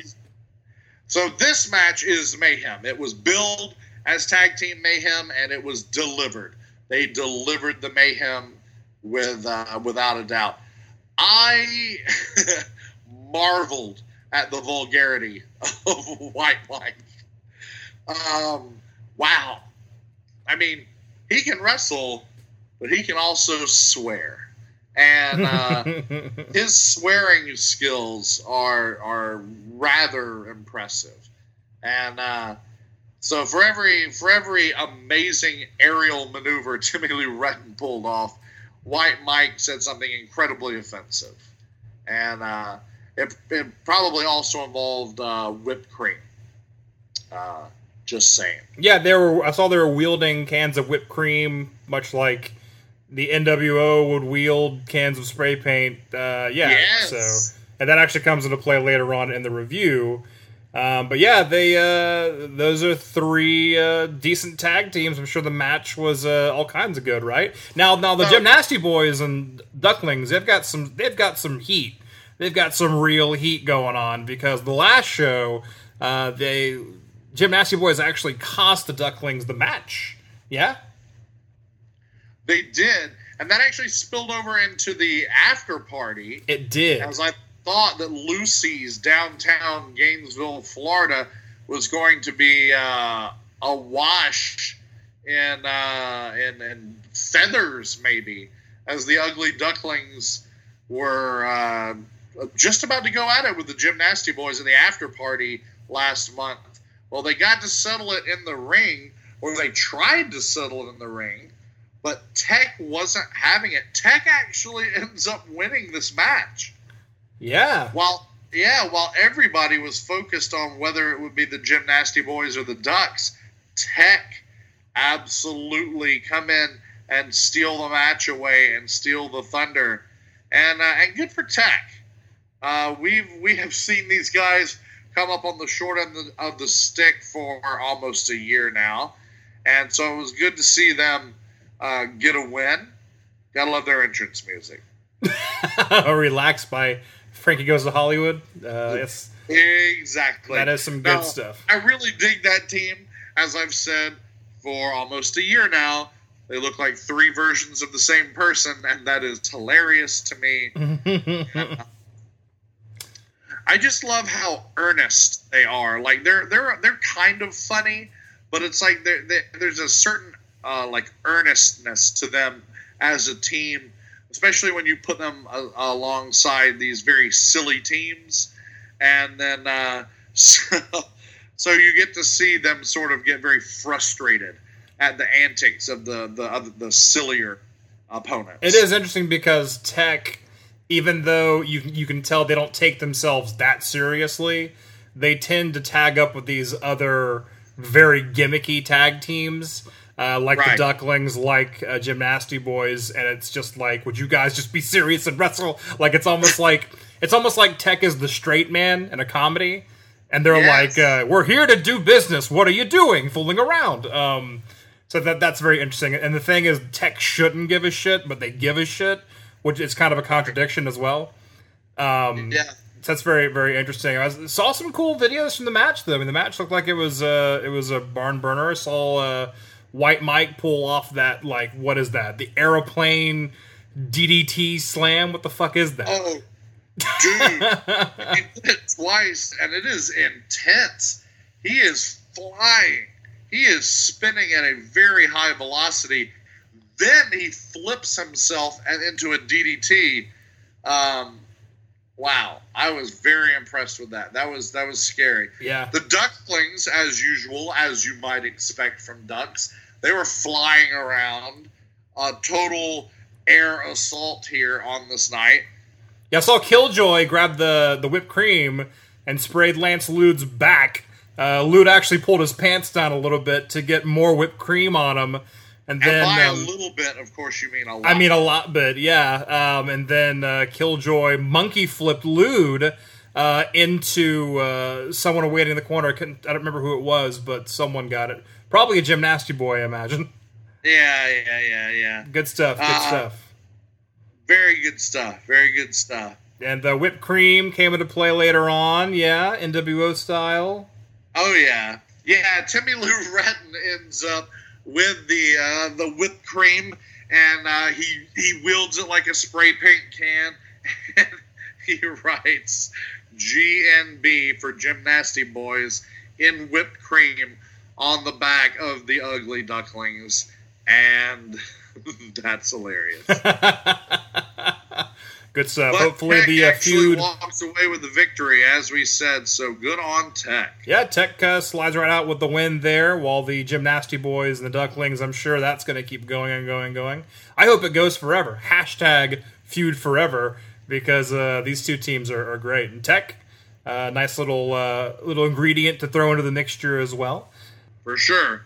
So this match is mayhem. It was billed as tag team mayhem, and it was delivered. They delivered the mayhem with uh, without a doubt. I marveled at the vulgarity of White Mike. Um, wow. I mean, he can wrestle, but he can also swear. And uh, his swearing skills are are rather impressive. And uh, so for every for every amazing aerial maneuver Timmy Lee Retton pulled off, White Mike said something incredibly offensive. And uh, it, it probably also involved uh, whipped cream. Uh, just saying. yeah, they were. I saw they were wielding cans of whipped cream, much like the NWO would wield cans of spray paint. Uh, yeah. Yes. So, and that actually comes into play later on in the review. Um, but yeah, they uh, those are three uh, decent tag teams. I'm sure the match was uh, all kinds of good, right? Now, now the Gymnasty Boys and Ducklings, they've got some they've got some heat. They've got some real heat going on because the last show, uh, they Gymnasty Boys actually cost the Ducklings the match. Yeah, They did, and that actually spilled over into the after party. it did. As I thought that Lucy's downtown Gainesville, Florida, was going to be uh, awash in uh, in, in feathers, maybe, as the ugly ducklings were uh, just about to go at it with the Gymnasty Boys in the after party last month. Well, they got to settle it in the ring, or they tried to settle it in the ring, but Tech wasn't having it. Tech actually ends up winning this match. Yeah. While yeah, while everybody was focused on whether it would be the Gymnasty Boys or the Ducks, Tech absolutely come in and steal the match away and steal the thunder, and uh, and good for Tech. Uh, we've we have seen these guys come up on the short end of the, of the stick for almost a year now, and so it was good to see them uh, get a win. Gotta love their entrance music. Relaxed by Frankie Goes to Hollywood. Uh, it's, Exactly. that is some good Now, stuff. I really dig that team. As I've said for almost a year now, they look like three versions of the same person, and that is hilarious to me. I just love how earnest they are. Like they're they're they're kind of funny, but it's like they're, they there's a certain uh, like earnestness to them as a team, especially when you put them uh, alongside these very silly teams, and then uh, so, so you get to see them sort of get very frustrated at the antics of the the the sillier opponents. It is interesting because Tech, even though you you can tell they don't take themselves that seriously, they tend to tag up with these other very gimmicky tag teams. Uh, like Right. the Ducklings, like uh, Gymnasty Boys, and it's just like, would you guys just be serious and wrestle? Like it's almost like it's almost like Tech is the straight man in a comedy, and they're Yes. like, uh, "We're here to do business. What are you doing, fooling around?" Um, so that that's very interesting. And the thing is, Tech shouldn't give a shit, but they give a shit, which is kind of a contradiction as well. Um, yeah. so that's very very interesting. I was, saw some cool videos from the match though. I mean, the match looked like it was uh, it was a barn burner. I saw uh, White Mike pull off that like what is that? The aeroplane DDT slam. What the fuck is that? Oh, dude, he did it twice, and it is intense. He is flying. He is spinning at a very high velocity. Then he flips himself and into a DDT. Um, wow, I was very impressed with that. That was that was scary. Yeah. The ducklings, as usual, as you might expect from ducks, they were flying around. A total air assault here on this night. Yeah, I saw Killjoy grab the the whipped cream and sprayed Lance Lude's back. Uh, Lude actually pulled his pants down a little bit to get more whipped cream on him, and And then by um, a little bit, of course, you mean a lot. I mean a lot bit, yeah. Um, and then uh, Killjoy monkey flipped Lude uh, into uh, someone waiting in the corner. I, couldn't, I don't remember who it was, but someone got it. Probably a gymnasty boy, I imagine. yeah, yeah, yeah, yeah. Good stuff. Good Uh, stuff. Very good stuff. Very good stuff. And the whipped cream came into play later on, yeah, NWO style. Oh yeah, yeah. Timmy Lou Retton ends up with the uh, the whipped cream, and uh, he he wields it like a spray paint can, and he writes GNB for Gymnasty Boys in whipped cream on the back of the Ugly Ducklings, and that's hilarious. Good stuff. But Hopefully Tech the uh, feud. walks away with the victory, as we said. So good on Tech. Yeah, Tech uh, slides right out with the win there, while the Gymnasty Boys and the Ducklings, I'm sure that's going to keep going and going and going. I hope it goes forever. Hashtag feud forever, because uh, these two teams are, are great. And Tech, uh, nice little uh, little ingredient to throw into the mixture as well. for sure.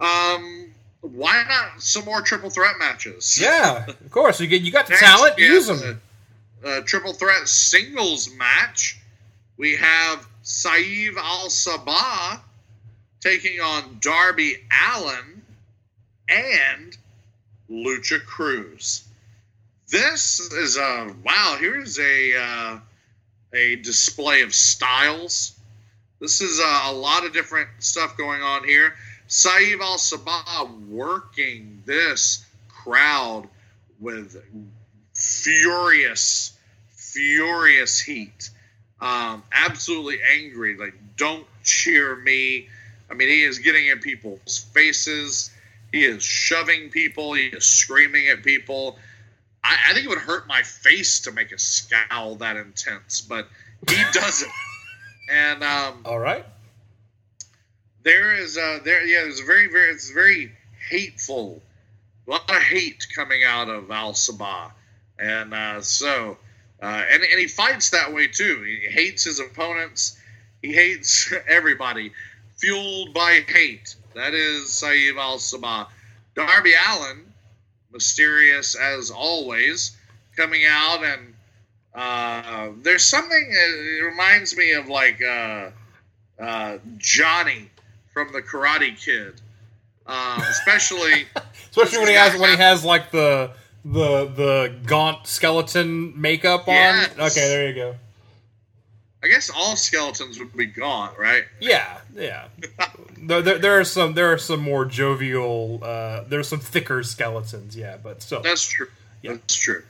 Um, why not some more triple threat matches? Yeah, of course. You get you got the talent, use them. A triple threat singles match. We have Saeed Al Sabah taking on Darby Allin and Lucha Cruz. This is a wow. Here's a uh, a display of styles. This is a, a lot of different stuff going on here. Saeed Al Sabah working this crowd with furious, furious heat. Um, absolutely angry. Like, don't cheer me. I mean, he is getting in people's faces. He is shoving people. He is screaming at people. I, I think it would hurt my face to make a scowl that intense, but he does it. And um, All right. there is uh there yeah there's a very very it's very hateful a lot of hate coming out of al sabah and uh so uh and, and he fights that way too. He hates his opponents. He hates everybody. Fueled by hate. That is saeed al sabah darby allin mysterious as always coming out and uh there's something uh, it reminds me of like uh uh, Johnny from the Karate Kid, um, especially Especially when he has when he has like the the the gaunt skeleton makeup on. Yes. Okay, there you go. I guess all skeletons would be gaunt, right? Yeah, yeah. there, there, there are some there are some more jovial. Uh, there's some thicker skeletons. Yeah, but still. That's true. Yeah. That's true.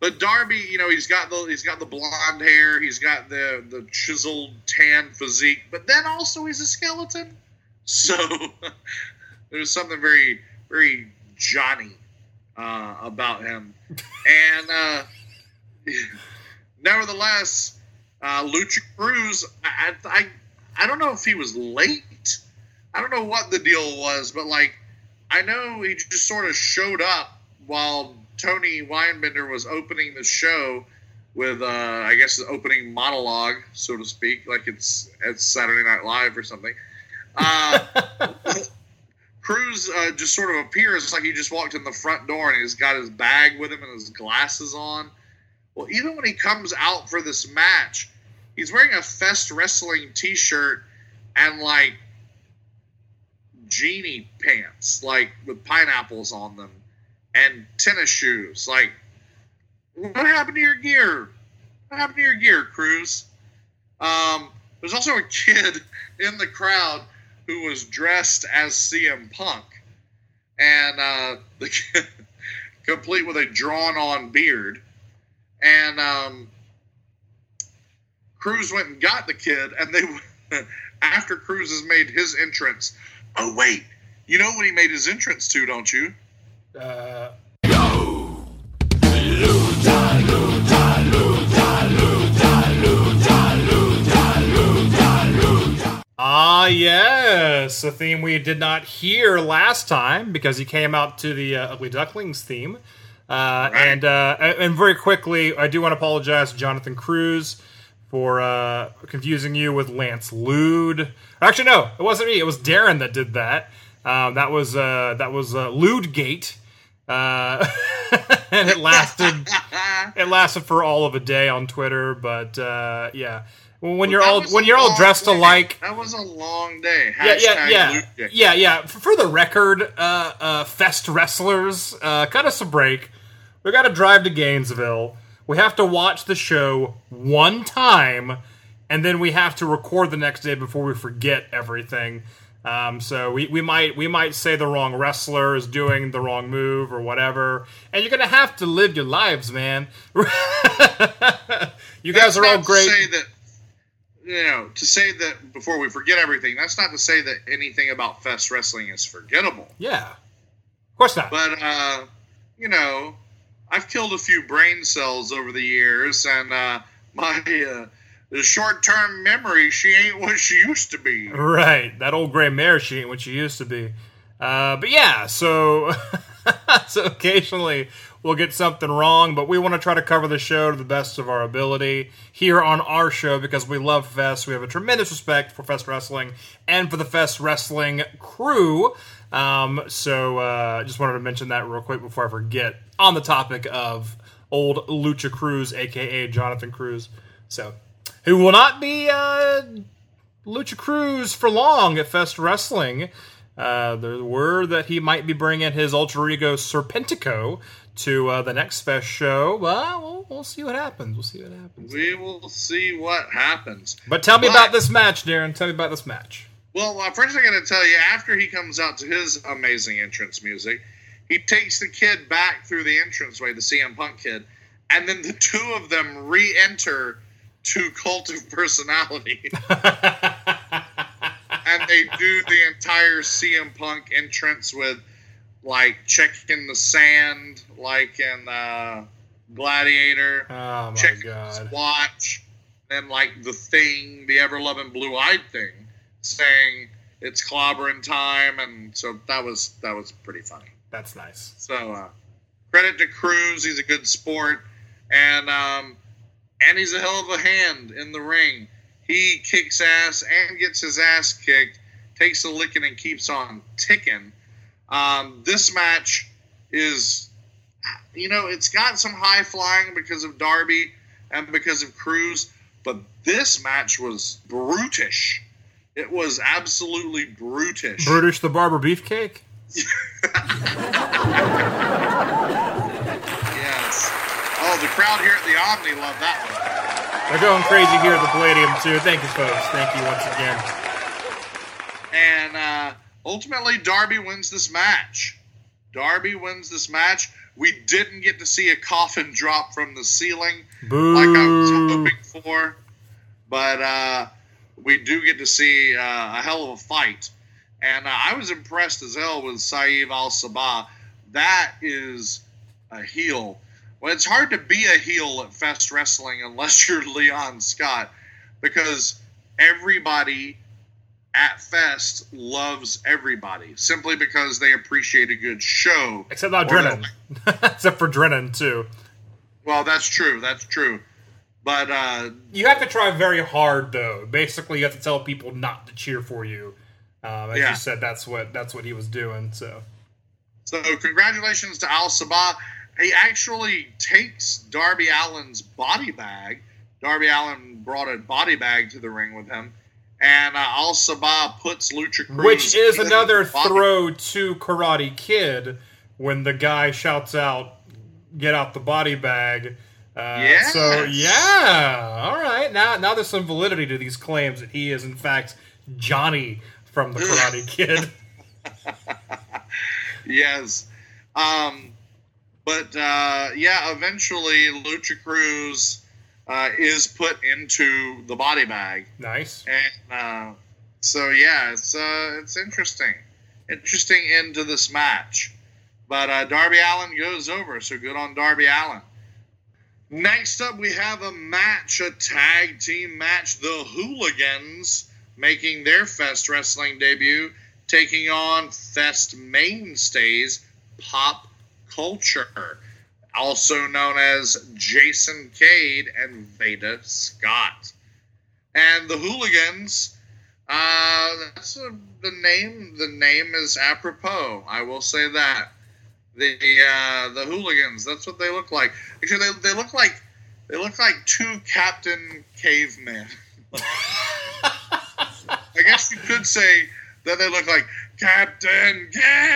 But Darby, you know, he's got the he's got the blonde hair, he's got the the chiseled tan physique, but then also he's a skeleton. So there's something very very Johnny uh, about him, and uh, nevertheless, uh, Lucha Cruz, I, I I don't know if he was late. I don't know what the deal was, but like I know he just sort of showed up while Tony Weinbender was opening the show with, uh, I guess, the opening monologue, so to speak, like it's it's Saturday Night Live or something. Uh, Cruz uh, just sort of appears like he just walked in the front door and he's got his bag with him and his glasses on. Well, even when he comes out for this match, he's wearing a Fest Wrestling T-shirt and like genie pants, like with pineapples on them, and tennis shoes. Like, what happened to your gear? What happened to your gear, Cruz? Um, there's also a kid in the crowd who was dressed as CM Punk, and uh, complete with a drawn-on beard, and um, Cruz went and got the kid, and they after Cruz has made his entrance. Oh wait, you know what he made his entrance to, don't you? Uh, Ah, yes, a theme we did not hear last time because he came out to the uh, Ugly Ducklings theme. Uh, And uh, and very quickly, I do want to apologize to Jonathan Cruz for uh, confusing you with Lance Lude. Actually, no, it wasn't me. It was Daryn that did that. Um, that was uh, that was uh, Ludegate, uh, and it lasted it lasted for all of a day on Twitter. But uh, yeah, when you're That all when you're all dressed day. alike, That was a long day. yeah, yeah, yeah, yeah, yeah. For, the record, uh, uh, Fest wrestlers, uh, cut us a break. We got to drive to Gainesville. We have to watch the show one time, and then we have to record the next day before we forget everything. Um, so we, we might we might say the wrong wrestler is doing the wrong move or whatever, and you're gonna have to live your lives, man. you guys That's are all great. To say that, you know, to say that before we forget everything. That's not to say that anything about Fest Wrestling is forgettable. yeah, of course not. But uh, you know, I've killed a few brain cells over the years, and uh, my uh, short-term memory, she ain't what she used to be. Right, that old gray mare she ain't what she used to be. Uh, but yeah, so so occasionally we'll get something wrong, but we want to try to cover the show to the best of our ability here on our show because we love Fest. We have a tremendous respect for Fest Wrestling and for the Fest Wrestling crew. Um, so uh, just wanted to mention that real quick before I forget on the topic of old Lucha Cruz, aka Jonathan Cruz. So who will not be uh, Lucha Cruz for long at Fest Wrestling. Uh, the word that he might be bringing his alter ego Serpentico to uh, the next Fest show. Well, we'll, we'll see what happens. We'll see what happens. We will see what happens. But tell me But- about this match, Daryn. Tell me about this match. Well, uh, first I'm going to tell you, after he comes out to his amazing entrance music, he takes the kid back through the entranceway, the CM Punk kid, and then the two of them re-enter to Cult of Personality, and they do the entire CM Punk entrance with like checking the sand, like in uh, Gladiator, Oh my checking god. his watch, then like the thing, the ever loving blue eyed thing, saying it's clobbering time, and so that was that was pretty funny. That's nice. So uh, credit to Cruz, he's a good sport, and um, and he's a hell of a hand in the ring. He kicks ass and gets his ass kicked, takes a licking and keeps on ticking. Um, this match is, you know, it's got some high flying because of Darby and because of Cruz, but this match was brutish. It was absolutely brutish. Brutish the Barber Beefcake? Yes. Oh, the crowd here at the Omni love that one. They're going crazy here at the Palladium too. Thank you, folks. Thank you once again. And uh, ultimately, Darby wins this match. Darby wins this match. We didn't get to see a coffin drop from the ceiling Boo. like I was hoping for, but uh, we do get to see uh, a hell of a fight. And uh, I was impressed as hell with Saeed Al Sabah. That is a heel. Well, it's hard to be a heel at Fest Wrestling unless you're Leon Scott, because everybody at Fest loves everybody simply because they appreciate a good show. Except not Drennan. Except for Drennan too. Well, that's true. That's true. But uh, You have to try very hard though. Basically, you have to tell people not to cheer for you. Um, as Yeah. you said, that's what that's what he was doing. So So congratulations to Al Sabah. He actually takes Darby Allin's body bag. Darby Allin brought a body bag to the ring with him, and uh, Al Sabah puts Lucha Cruz, which is another throw to Karate Kid when the guy shouts out, "Get out the body bag." Uh, Yes. So yeah, all right. Now now there's some validity to these claims that he is in fact Johnny from the Karate Kid. Yes, um, but uh, yeah, eventually Lucha Cruz uh, is put into the body bag. nice. And uh, so yeah, it's uh, it's interesting, interesting end to this match. But uh, Darby Allin goes over, so good on Darby Allin. Next up, we have a match, a tag team match. The Hooligans making their Fest Wrestling debut, taking on Fest mainstays Pop Culture, also known as Jason Cade and Veda Scott. And the hooligans uh that's a, the name the name is apropos i will say that. The uh the hooligans that's what they look like. Actually they, they look like they look like two captain cavemen. I guess you could say that they look like captain caveman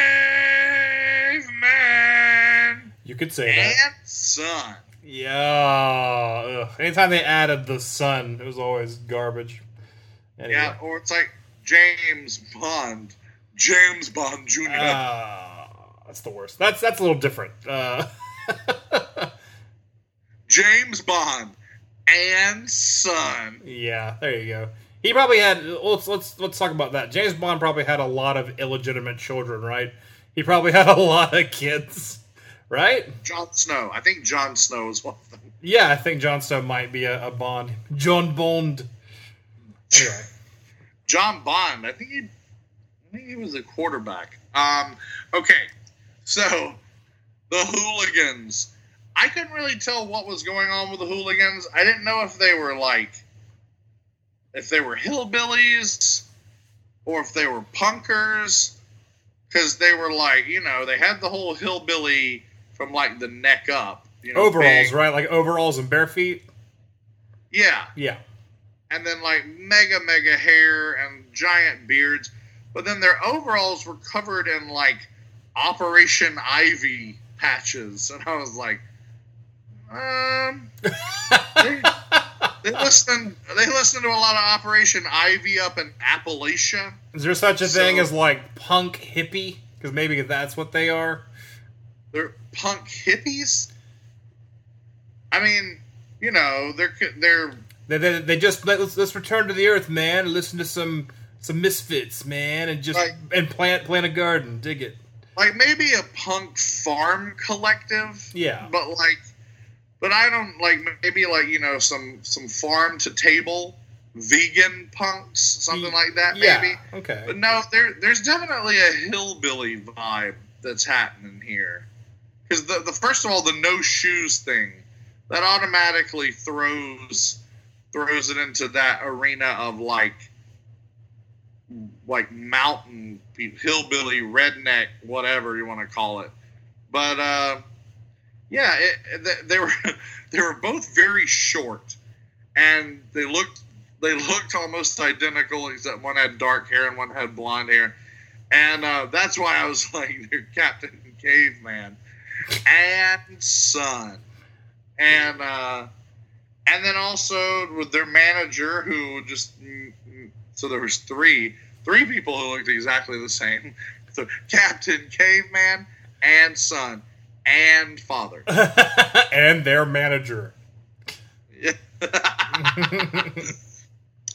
You could say that. and son Yeah. Ugh. Anytime they added the sun, it was always garbage. Anyway. yeah or it's like james bond james bond jr Ah, that's the worst. That's that's a little different. Uh, James Bond and son. yeah, there you go. He probably had. Let's let's let's talk about that. James Bond probably had a lot of illegitimate children, right? He probably had a lot of kids, right? Jon Snow. I think Jon Snow is one of them. Yeah, I think John Snow might be a, a Bond. John Bond. Anyway, John Bond. I think he. I think he was a quarterback. Um. Okay. So, the hooligans. I couldn't really tell what was going on with the hooligans. I didn't know if they were like, if they were hillbillies, or if they were punkers, because they were like, you know, they had the whole hillbilly from like the neck up. You know, overalls, big- right? Like overalls and bare feet. Yeah, Yeah, and then like mega mega hair and giant beards but then their overalls were covered in like operation ivy patches and i was like um they, they listen they listen to a lot of operation ivy up in appalachia is there such a thing as like punk hippie? Because maybe that's what they are. they're punk hippies i mean you know they're they're They, they, they just let, let's let's return to the earth, man. and Listen to some some misfits, man, and just Right. and plant plant a garden. Dig it. like maybe a punk farm collective. Yeah. But like, but I don't like maybe like you know some some farm to table vegan punks something like that yeah. maybe. Okay. But no, there there's definitely a hillbilly vibe that's happening here. Because the, the first of all, the no shoes thing that automatically throws throws it into that arena of like like mountain hillbilly redneck whatever you want to call it. But uh, yeah, it, they, they were they were both very short, and they looked they looked almost identical except one had dark hair and one had blonde hair, and uh, that's why I was like, they're Captain Caveman and Son, and uh, and then also with their manager who just so there was three three people who looked exactly the same, so Captain Caveman and Son and Father. and their manager.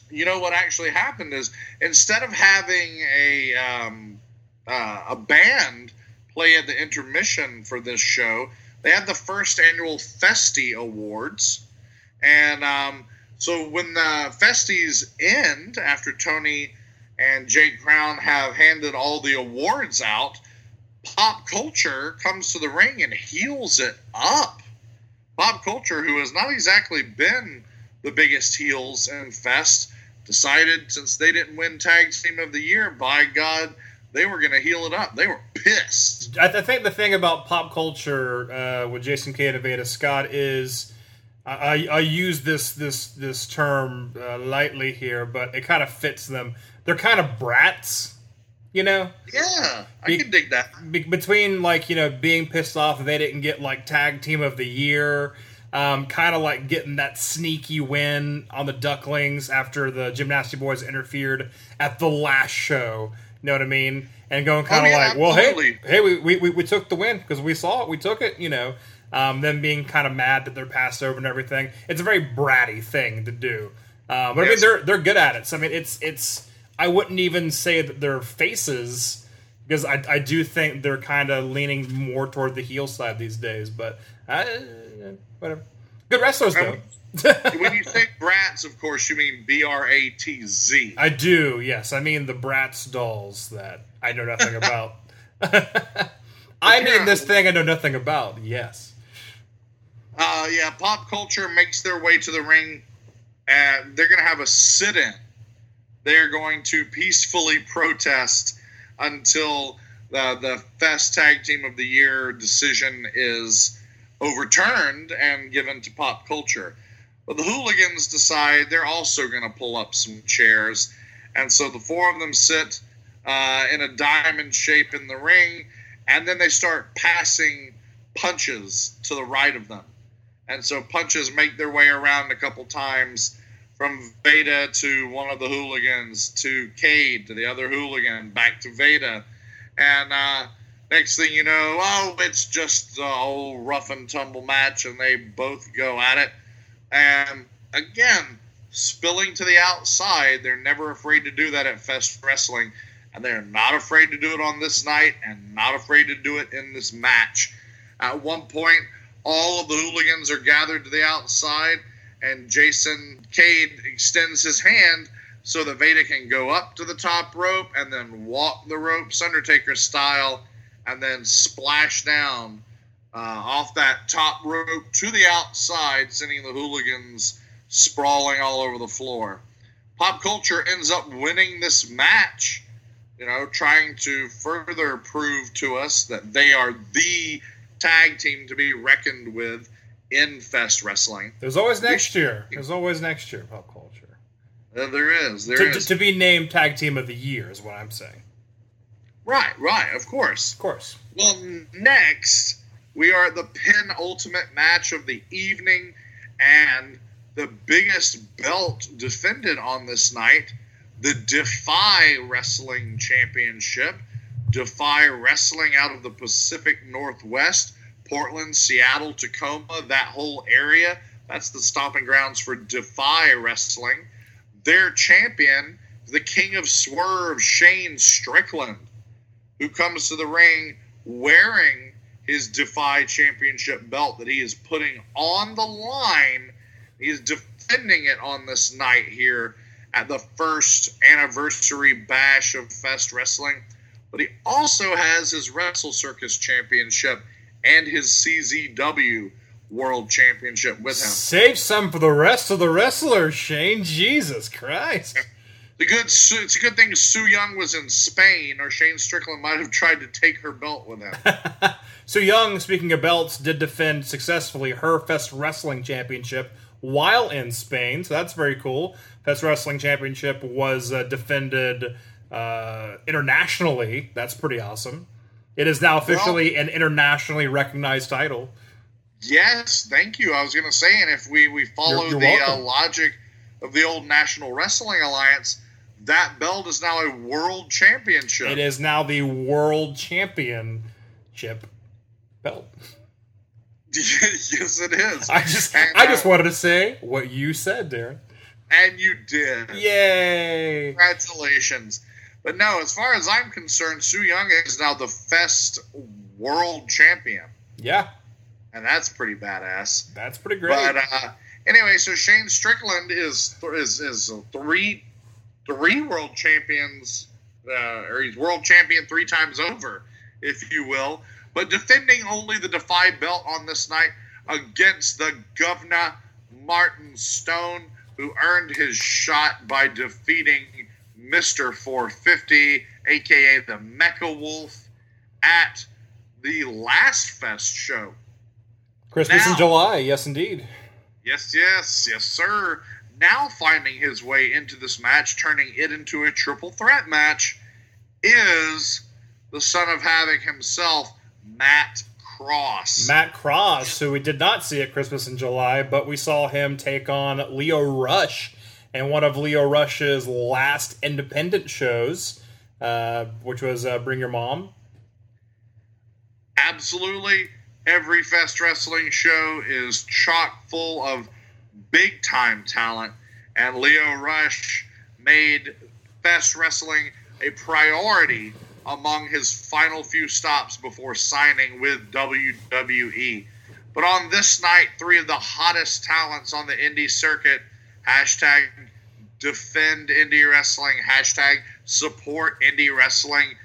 you know what actually happened is instead of having a um, uh, a band play at the intermission for this show, they had the first annual Festi Awards, and um, so when the Festies end after Tony and Jake Crown have handed all the awards out, pop culture comes to the ring and heals it up. Pop culture, who has not exactly been the biggest heels in Fest, decided since they didn't win Tag Team of the Year, by God, they were going to heal it up. They were pissed. I, I think the thing about pop culture uh, with Jason Kidd and Veda Scott is I, I, I use this this this term uh, lightly here, but it kind of fits them. They're kind of brats, you know. Yeah, I Be- can dig that. Be- between like you know being pissed off that they didn't get like tag team of the year um, kind of like getting that sneaky win on the ducklings after the Gymnasty Boys interfered at the last show know what i mean and going kind of Oh, yeah, like well hey absolutely. hey we, we, we, we took the win because we saw it we took it you know um, them being kind of mad that they're passed over and everything it's a very bratty thing to do uh, but i mean they're they're good at it so i mean it's it's i wouldn't even say that they're faces because I, I do think they're kind of leaning more toward the heel side these days. But uh, whatever. Good wrestlers though. when you say brats, of course, you mean B R A T Z. I do. Yes, I mean the Bratz dolls that I know nothing about. I mean this thing I know nothing about. Yes. Uh, yeah, pop culture makes their way to the ring, and they're going to have a sit-in. They're going to peacefully protest until the the Fest Tag Team of the Year decision is overturned and given to pop culture. But the hooligans decide they're also going to pull up some chairs, and so the four of them sit uh, in a diamond shape in the ring, and then they start passing punches to the right of them. And so punches make their way around a couple times from Veda to one of the hooligans to Cade to the other hooligan back to Veda. And uh, next thing you know, oh, it's just a whole rough and tumble match, and they both go at it. And again, spilling to the outside. They're never afraid to do that at Fest Wrestling. And they're not afraid to do it on this night and not afraid to do it in this match. At one point, all of the hooligans are gathered to the outside, and Jason Cade extends his hand so that Veda can go up to the top rope and then walk the ropes Undertaker style and then splash down uh, off that top rope to the outside, sending the hooligans sprawling all over the floor. Pop culture ends up winning this match, you know, trying to further prove to us that they are the tag team to be reckoned with in Fest Wrestling. There's always next year. There's always next year. Pop culture. Uh, there is. there To, is. to, to be named tag team of the year is what I'm saying. Right, right, of course. Of course. Well, next, we are at the penultimate match of the evening and the biggest belt defended on this night the Defy Wrestling Championship. Defy Wrestling out of the Pacific Northwest, Portland, Seattle, Tacoma, that whole area. That's the stomping grounds for Defy Wrestling. Their champion, the King of Swerve, Shane Strickland who comes to the ring wearing his Defy Championship belt that he is putting on the line. He is defending it on this night here at the first anniversary bash of Fest Wrestling. But he also has his Wrestle Circus Championship and his CZW World Championship with him. Save some for the rest of the wrestlers, Shane. Jesus Christ. The good, it's a good thing Su Yung was in Spain, or Shane Strickland might have tried to take her belt with him. Su Yung, speaking of belts, did defend successfully her Fest Wrestling Championship while in Spain. So that's very cool. Fest Wrestling Championship was uh, defended uh, internationally. That's pretty awesome. It is now officially an internationally recognized title. yes, thank you. I was going to say, and if we we follow You're- you're the uh, logic of the old National Wrestling Alliance, that belt is now a world championship. It is now the World Championship belt. yes, it is. I just, And, I just uh, wanted to say what you said, Daryn. and you did. Yay! Congratulations. But no, as far as I'm concerned, Su Yung is now the Fest World Champion, Yeah, and that's pretty badass. that's pretty great. But uh, anyway, so Shane Strickland is is is three three world champions, uh, or he's world champion three times over, if you will. But defending only the Defy belt on this night against the Governor Martin Stone, who earned his shot by defeating Mister 450, aka the Mecha Wolf, at the last Fest show. Christmas in now- July, yes, indeed. Yes, yes, yes, sir. Now finding his way into this match, turning it into a triple threat match, is the son of Havoc himself, Matt Cross. Matt Cross, who we did not see at Christmas in July, but we saw him take on Lio Rush in one of Lio Rush's last independent shows, uh, which was uh, Bring Your Mom. Absolutely, every Fest Wrestling show is chock full of big time talent, and Lio Rush made Fest Wrestling a priority among his final few stops before signing with WWE. But on this night, three of the hottest talents on the indie circuit hashtag defend indie wrestling, hashtag support indie wrestling,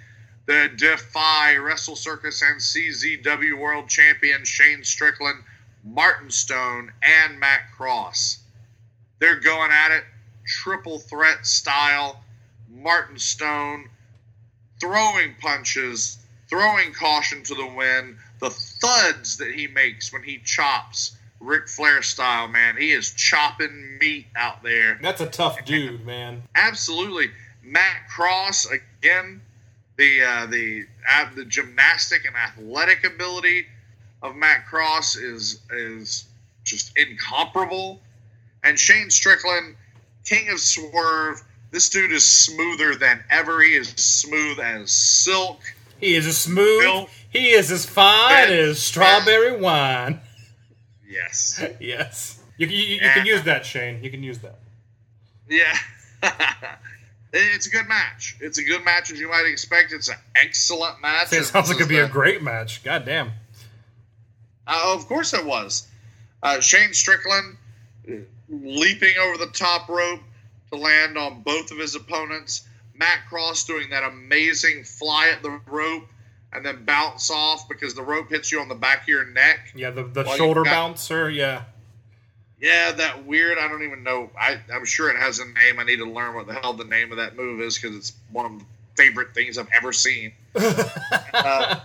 the Defy Wrestle Circus and CZW World Champion Shane Strickland, Martin Stone, and Matt Cross. They're going at it triple threat style. Martin Stone throwing punches, throwing caution to the wind, the thuds that he makes when he chops Ric Flair style, man. He is chopping meat out there. That's a tough dude, man. Absolutely. Matt Cross again, the uh, the uh, the gymnastic and athletic ability of Matt Cross is is just incomparable. And Shane Strickland, king of swerve. This dude is smoother than ever. He is smooth as silk. He is as smooth. He is as fine as strawberry wine. Yes. Yes. You, you, you can use that, Shane. You can use that. Yeah. it's a good match. It's a good match as you might expect. It's an excellent match. It sounds like it'd be a great match. God damn. Uh, of course it was. Uh, Shane Strickland uh, leaping over the top rope to land on both of his opponents. Matt Cross doing that amazing fly at the rope and then bounce off because the rope hits you on the back of your neck. Yeah, the, the shoulder got- bouncer. Yeah. Yeah, that weird. I don't even know. I, I'm sure it has a name. I need to learn what the hell the name of that move is because it's one of the favorite things I've ever seen. uh,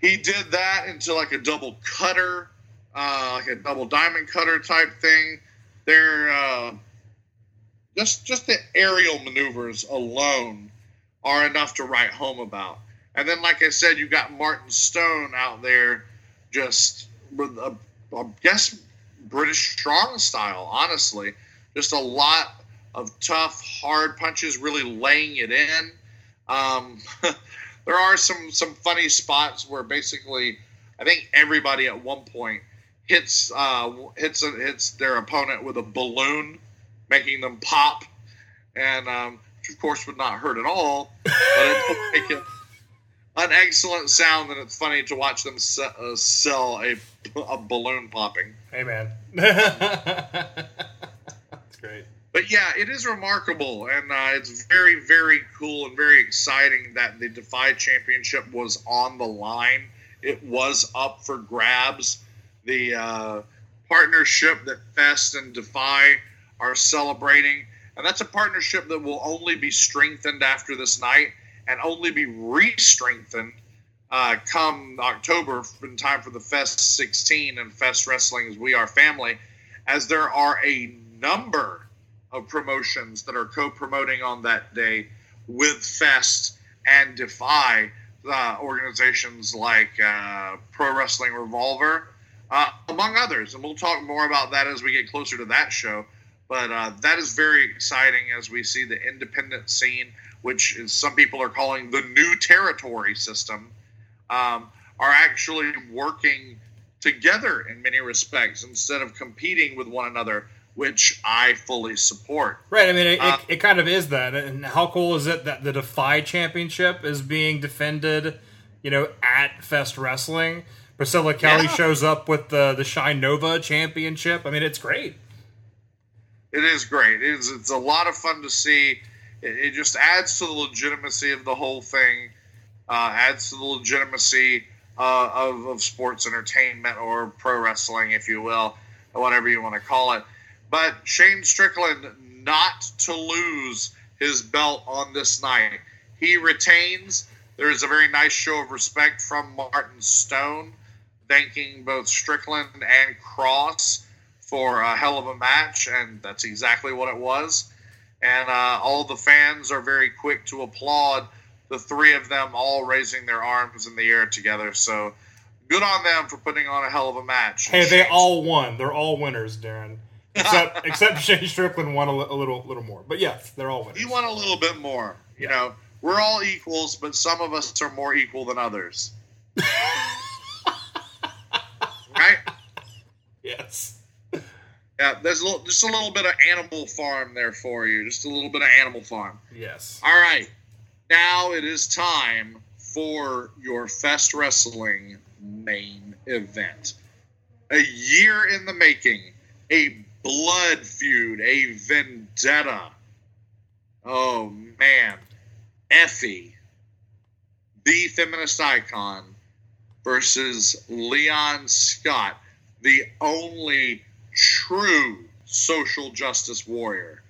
he did that into like a double cutter, uh, like a double diamond cutter type thing. They're uh, just just the aerial maneuvers alone are enough to write home about. And then, like I said, you got Martin Stone out there, just with a, I guess British strong style. Honestly, just a lot of tough, hard punches, really laying it in. Um, there are some some funny spots where basically, I think everybody at one point hits uh, hits a, hits their opponent with a balloon, making them pop, and um, of course would not hurt at all, but it make it an excellent sound, and it's funny to watch them se- uh, sell a, a balloon popping. Hey, man. That's great. But yeah, it is remarkable, and uh, it's very, very cool and very exciting that the Defy Championship was on the line. It was up for grabs. The uh, partnership that Fest and Defy are celebrating, and that's a partnership that will only be strengthened after this night and only be re-strengthened uh, come October in time for the Fest 16 and Fest Wrestling as We Are Family, as there are a number of promotions that are co-promoting on that day with Fest and Defy uh, organizations like uh, Pro Wrestling Revolver, uh, among others. And we'll talk more about that as we get closer to that show. But uh, that is very exciting as we see the independent scene, which is, some people are calling the new territory system, um, are actually working together in many respects instead of competing with one another which I fully support. Right. I mean, it, Uh, it, it kind of is that. And how cool is it that the Defy Championship is being defended, you know, at Fest Wrestling? Priscilla Kelly Yeah. shows up with the the Shine Nova Championship. I mean, it's great. It is great. It is, it's a lot of fun to see. It, it just adds to the legitimacy of the whole thing, uh, adds to the legitimacy uh, of, of sports entertainment or pro wrestling, if you will, or whatever you want to call it. But Shane Strickland not to lose his belt on this night. He retains. There is a very nice show of respect from Martin Stone, thanking both Strickland and Cross for a hell of a match, and that's exactly what it was. And uh, all the fans are very quick to applaud the three of them all raising their arms in the air together. So good on them for putting on a hell of a match. Hey, they all won. They're all winners, Daryn. Except except Shane Strickland won a, a little little more. But yes, they're all winners. He won a little bit more. You know, we're all equals, but some of us are more equal than others. right? Yes. Yeah, there's a little, just a little bit of Animal Farm there for you. Just a little bit of Animal Farm. Yes. All right. Now it is time for your Fest Wrestling main event. A year in the making, a blood feud, a vendetta. Oh, man. Effy, the feminist icon, versus Leon Scott, the only true social justice warrior.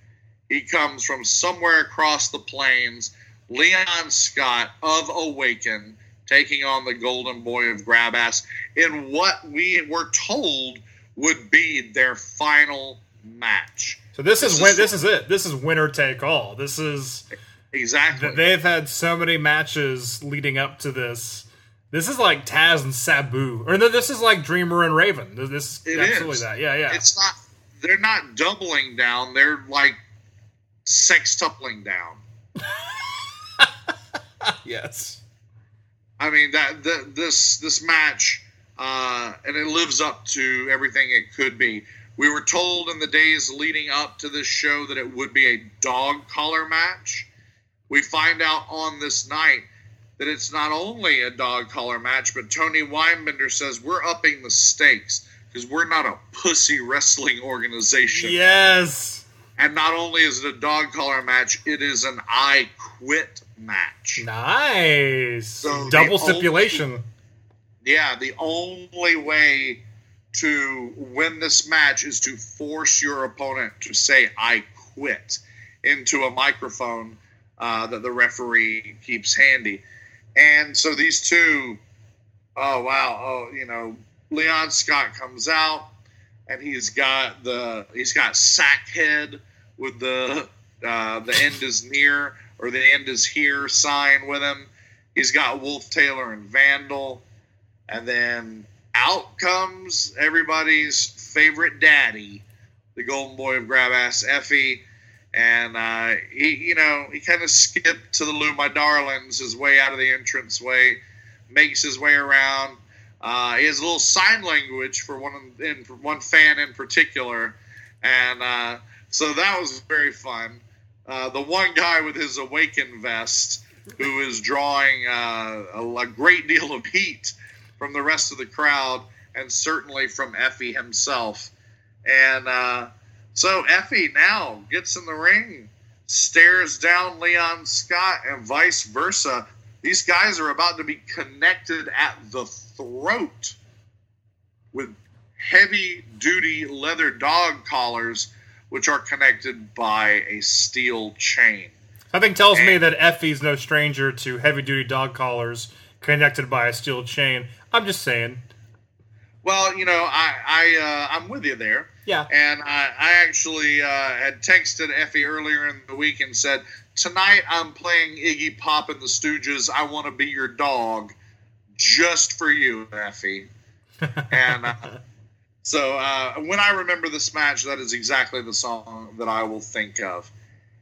He comes from somewhere across the plains. Leon Scott of Awaken taking on the Golden Boy of Grabass in what we were told would be their final match. So this, This is win- this is it. This is winner take all. This is Exactly. they've had so many matches leading up to this. This is like Taz and Sabu, or no, this is like Dreamer and Raven. This is It absolutely is. that. Yeah, yeah. It's not. They're not doubling down. They're like sextupling down. yes. I mean that the, this this match, uh, and it lives up to everything it could be. We were told in the days leading up to this show that it would be a dog collar match. We find out on this night that it's not only a dog collar match, but Tony Weinbender says we're upping the stakes because we're not a pussy wrestling organization. Yes. And not only is it a dog collar match, it is an I quit match. Nice. So Double only- stipulation. Yeah, the only way to win this match is to force your opponent to say "I quit" into a microphone uh, that the referee keeps handy. And so these two, oh wow, oh you know, Leon Scott comes out and he's got the he's got sack head with the uh, the end is near or the end is here sign with him. He's got Wolf Taylor and Vandal. And then out comes everybody's favorite daddy, the golden boy of grab ass Effy. And uh, he, you know, he kind of skipped to the Lou My Darlings, his way out of the entranceway, makes his way around. Uh, he has a little sign language for one in, for one fan in particular, and uh, so that was very fun. Uh, the one guy with his awaken vest who is drawing uh, a, a great deal of heat from the rest of the crowd and certainly from Effy himself. And uh, so Effy now gets in the ring, stares down Leon Scott, and vice versa. These guys are about to be connected at the throat with heavy duty leather dog collars, which are connected by a steel chain. Something tells me that Effie's no stranger to heavy duty dog collars connected by a steel chain. I'm just saying. Well, you know, I, I uh, I'm with you there. Yeah. And I, I actually uh, had texted Effy earlier in the week and said, tonight I'm playing Iggy Pop and the Stooges. I want to be your dog, just for you, Effy. and uh, so uh, when I remember this match, that is exactly the song that I will think of.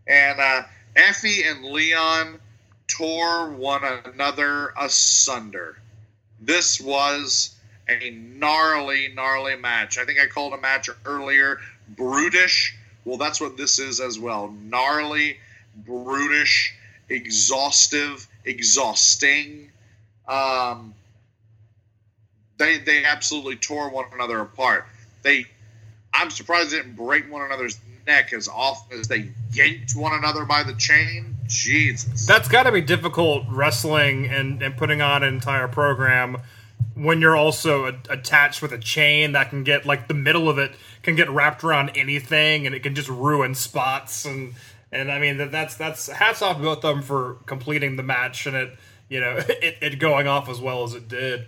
And uh, Effy and Leon tore one another asunder. This was a gnarly, gnarly match. I think I called a match earlier brutish. Well, that's what this is as well. Gnarly, brutish, exhaustive, exhausting. Um, they they absolutely tore one another apart. They, I'm surprised they didn't break one another's neck as often as they yanked one another by the chain. Jesus, That's got to be difficult wrestling and, and putting on an entire program when you're also a, attached with a chain that can get like the middle of it can get wrapped around anything and it can just ruin spots and and I mean that that's that's hats off both of them for completing the match and it you know it, it going off as well as it did.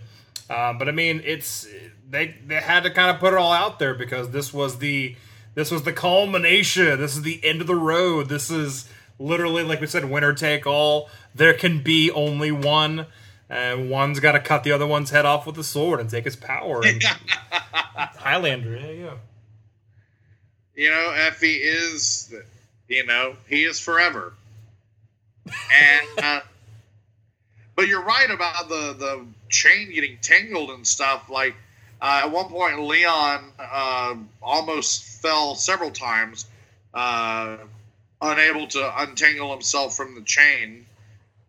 Um, but I mean it's they they had to kind of put it all out there because this was the this was the culmination. This is the end of the road. This is literally like we said winner take all. There can be only one and one's got to cut the other one's head off with a sword and take his power. And Highlander, yeah, yeah. you know, Effy is, you know, he is forever. And, uh, but you're right about the the chain getting tangled and stuff. Like uh, at one point, Leon uh, almost fell several times, uh, unable to untangle himself from the chain.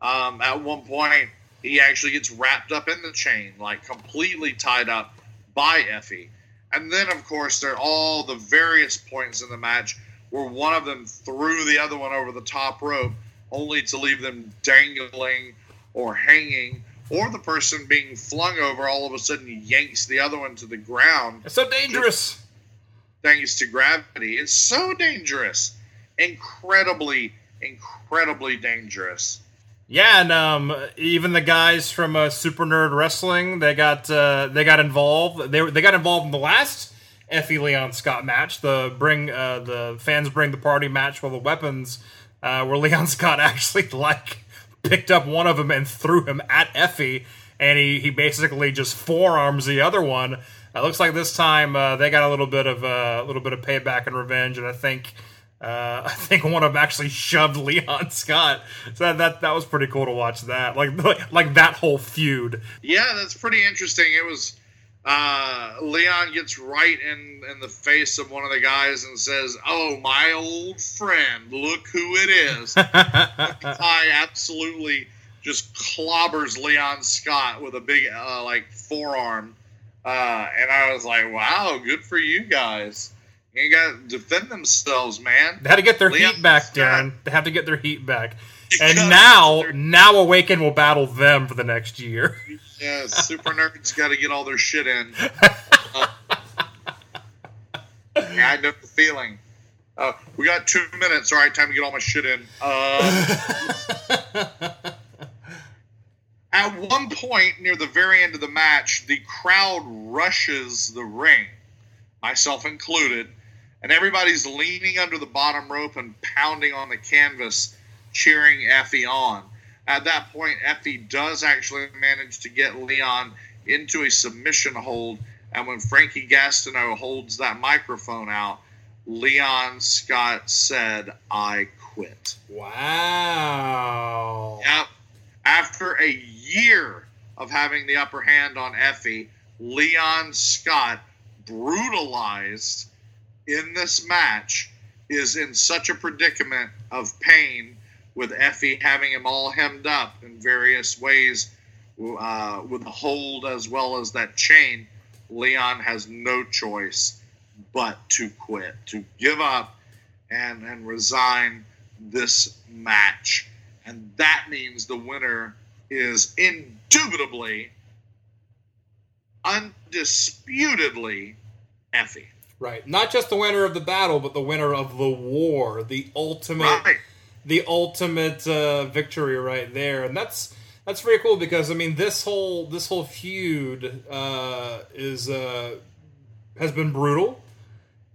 Um, at one point, he actually gets wrapped up in the chain, like completely tied up by Effy. And then, of course, there are all the various points in the match where one of them threw the other one over the top rope, only to leave them dangling or hanging, or the person being flung over all of a sudden yanks the other one to the ground It's so dangerous. thanks to gravity. It's so dangerous. Incredibly, incredibly dangerous. Yeah, and um, even the guys from uh, Super Nerd Wrestling, they got uh, they got involved. They they got involved in the last Effy Leon Scott match, the bring uh, the fans bring the party match for the weapons, uh, where Leon Scott actually like picked up one of them and threw him at Effy, and he he basically just forearms the other one. It looks like this time uh, they got a little bit of uh, a little bit of payback and revenge, and I think. Uh, I think one of them actually shoved Leon Scott, so that, that that was pretty cool to watch that, like like, that whole feud. Yeah, that's pretty interesting. It was uh, Leon gets right in in the face of one of the guys and says, "Oh, my old friend, look who it is." I absolutely just clobbers Leon Scott with a big uh, like forearm, uh, and I was like, "Wow, good for you guys." You got to defend themselves, man. They had to get their Leon heat back, Scott. Daryn. They have to get their heat back. You And now, their- now Awaken will battle them for the next year. Yeah, super nerds got to get all their shit in. Uh, yeah, I know the feeling. Uh, we got two minutes. All right, time to get all my shit in. Uh, at one point near the very end of the match, the crowd rushes the ring, myself included, and everybody's leaning under the bottom rope and pounding on the canvas, cheering Effy on. At that point, Effy does actually manage to get Leon into a submission hold, and when Frankie Gastineau holds that microphone out, Leon Scott said, I quit. Wow. Yep. After a year of having the upper hand on Effy, Leon Scott, brutalized in this match, is in such a predicament of pain with Effy having him all hemmed up in various ways uh, with the hold as well as that chain, Leon has no choice but to quit, to give up and, and resign this match. And that means the winner is indubitably, undisputedly Effy. Right. Not just the winner of the battle, but the winner of the war, the ultimate, Right. the ultimate uh, victory right there, and that's that's very cool because I mean this whole this whole feud uh, is uh, has been brutal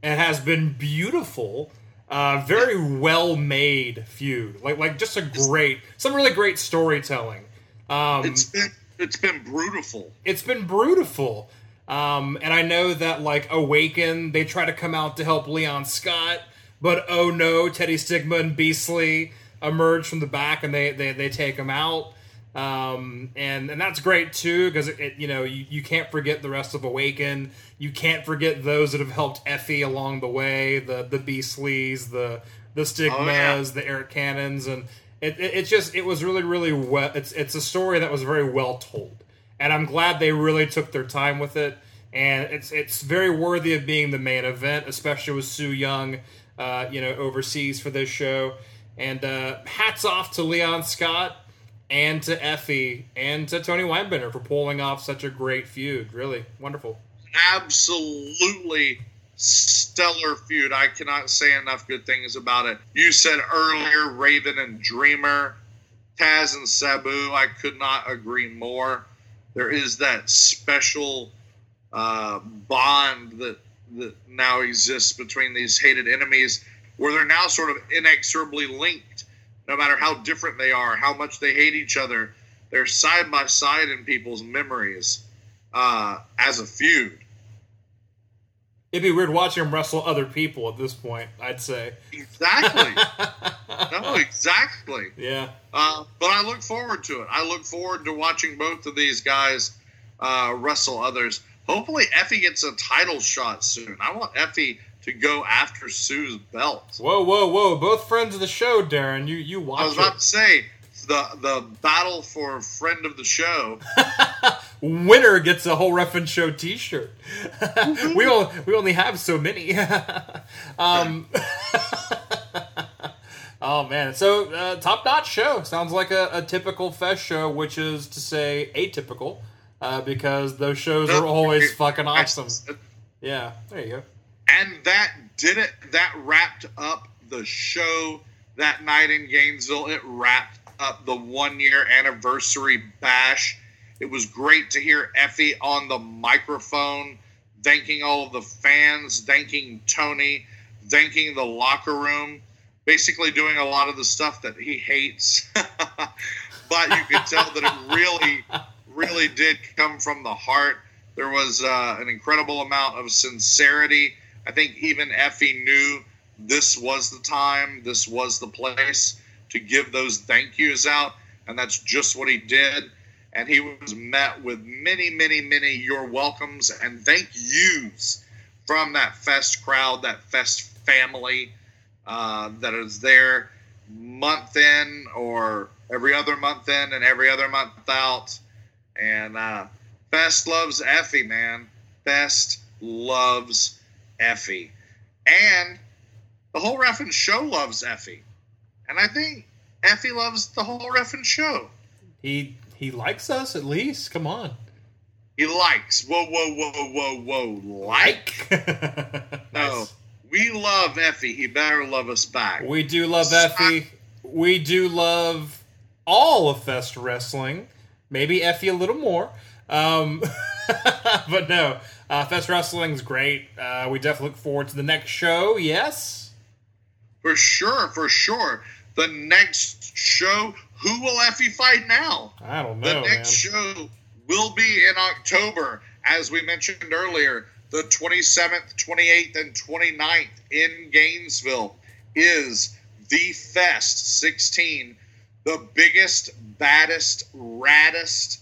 and has been beautiful. Uh, very well made feud, like like just a great, some really great storytelling. Um, It's been it's been brutal. it's been brutal. Um, and I know that like Awaken, they try to come out to help Leon Scott, but oh no, Teddy Stigma and Beastly emerge from the back and they they, they take him out. Um, and and that's great too because it, it you know you, you can't forget the rest of Awaken. You can't forget those that have helped Effy along the way, the the Beastlies, the the Stigmas, Oh, yeah. the Eric Cannons, and it, it, it just it was really really well. It's it's a story that was very well told, and I'm glad they really took their time with it. And it's it's very worthy of being the main event, especially with Su Yung, uh, you know, overseas for this show. And uh, hats off to Leon Scott and to Effy and to Tony Weinbender for pulling off such a great feud. Really wonderful. absolutely stellar feud. I cannot say enough good things about it. You said earlier Raven and Dreamer, Taz and Sabu. I could not agree more. There is that special uh, bond that that now exists between these hated enemies, where they're now sort of inexorably linked. No matter how different they are, how much they hate each other, they're side by side in people's memories uh, as a feud. It'd be weird watching him wrestle other people at this point. I'd say. Exactly. no, exactly. Yeah. Uh, but I look forward to it. I look forward to watching both of these guys uh, wrestle others. Hopefully, Effy gets a title shot soon. I want Effy to go after Su's belt. Whoa, whoa, whoa! Both friends of the show, Daryn. You you watch. I was about it. to say the the battle for friend of the show. Winner gets a whole Ref'n Show T-shirt. we all, we only have so many. um, oh man! So uh, top notch show sounds like a, a typical fest show, which is to say atypical, uh, because those shows are always fucking awesome. Yeah, there you go. And that did it. That wrapped up the show that night in Gainesville. It wrapped up the one year anniversary bash. It was great to hear Effy on the microphone, thanking all of the fans, thanking Tony, thanking the locker room, basically doing a lot of the stuff that he hates. but you could tell that it really, really did come from the heart. There was uh, an incredible amount of sincerity. I think even Effy knew this was the time, this was the place to give those thank yous out, and that's just what he did. And he was met with many, many, many you're welcomes and thank yous from that fest crowd, that fest family uh, that is there month in or every other month in and every other month out. And uh, Fest loves Effy, man. Fest loves Effy. And the whole Ref'n show loves Effy. And I think Effy loves the whole Ref'n show. He he likes us at least. Come on. He likes. Whoa, whoa, whoa, whoa, whoa. Like? No. Nice. We love Effy. He better love us back. We do love Effy. We do love all of Fest Wrestling. Maybe Effy a little more. Um, but no, uh, Fest Wrestling's great. Uh, we definitely look forward to the next show. Yes. For sure, for sure. The next show, who will Effy fight now? I don't know. The next man. show will be in October, as we mentioned earlier. The 27th, 28th, and 29th in Gainesville is the Fest 16, the biggest, baddest, raddest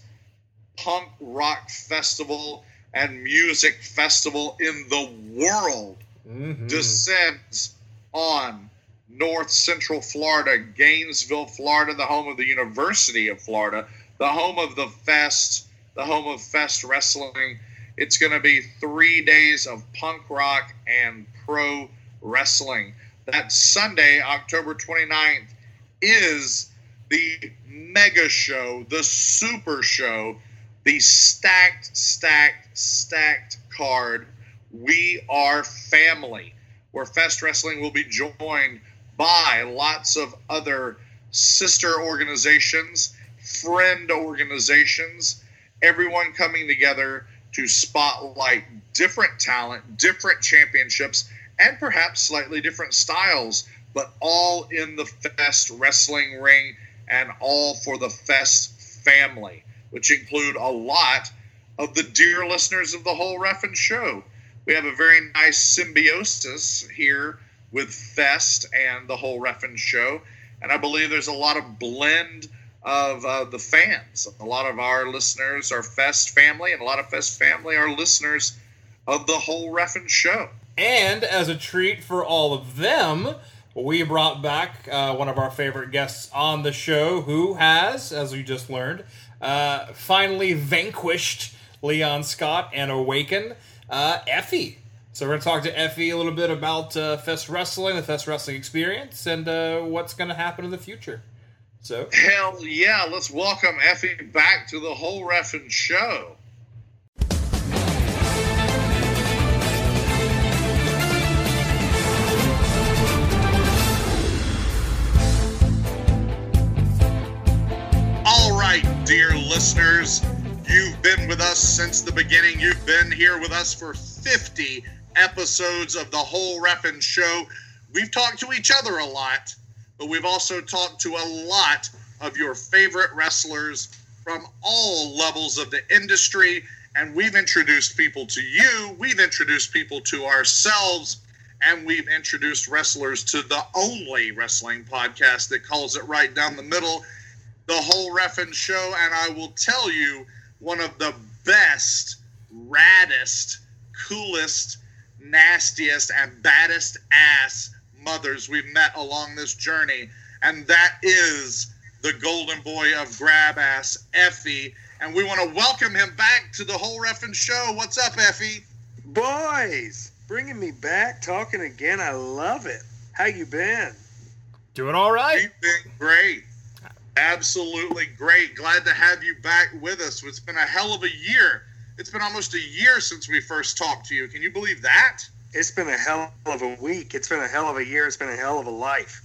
punk rock festival and music festival in the world Mhm. descends on North Central Florida, Gainesville, Florida, the home of the University of Florida, the home of the Fest, the home of Fest Wrestling. It's going to be three days of punk rock and pro wrestling. That Sunday, October 29th, is the mega show, the super show, the stacked, stacked, stacked card. We are family, where Fest Wrestling will be joined by lots of other sister organizations, friend organizations, everyone coming together to spotlight different talent, different championships, and perhaps slightly different styles, but all in the Fest wrestling ring and all for the Fest family, which include a lot of the dear listeners of the whole Ref'n show. We have a very nice symbiosis here with Fest and the whole Ref'n show, and I believe there's a lot of blend of uh, the fans. A lot of our listeners are Fest family, and a lot of Fest family are listeners of the whole Ref'n show. And as a treat for all of them, we brought back uh, one of our favorite guests on the show who has, as we just learned, uh, finally vanquished Leon Scott and awakened uh, Effy. So we're going to talk to Effy a little bit about uh, Fest Wrestling, the Fest Wrestling experience, and uh, what's going to happen in the future. So Hell yeah, let's welcome Effy back to the whole Ref'n show. All right, dear listeners, you've been with us since the beginning. You've been here with us for 50 episodes of the whole Ref'n show. We've talked to each other a lot, but we've also talked to a lot of your favorite wrestlers from all levels of the industry. And we've introduced people to you, we've introduced people to ourselves, and we've introduced wrestlers to the only wrestling podcast that calls it right down the middle, the whole Ref'n show. And I will tell you, one of the best, raddest, coolest, nastiest, and baddest ass mothers we've met along this journey. And that is the golden boy of grab ass, Effy. And we want to welcome him back to the whole Ref'n show. What's up, Effy? Boys, bringing me back, talking again. I love it. How you been? doing all right. You've been great. Absolutely great. Glad to have you back with us. It's been a hell of a year. It's been almost a year since we first talked to you. Can you believe that? It's been a hell of a week. It's been a hell of a year. It's been a hell of a life.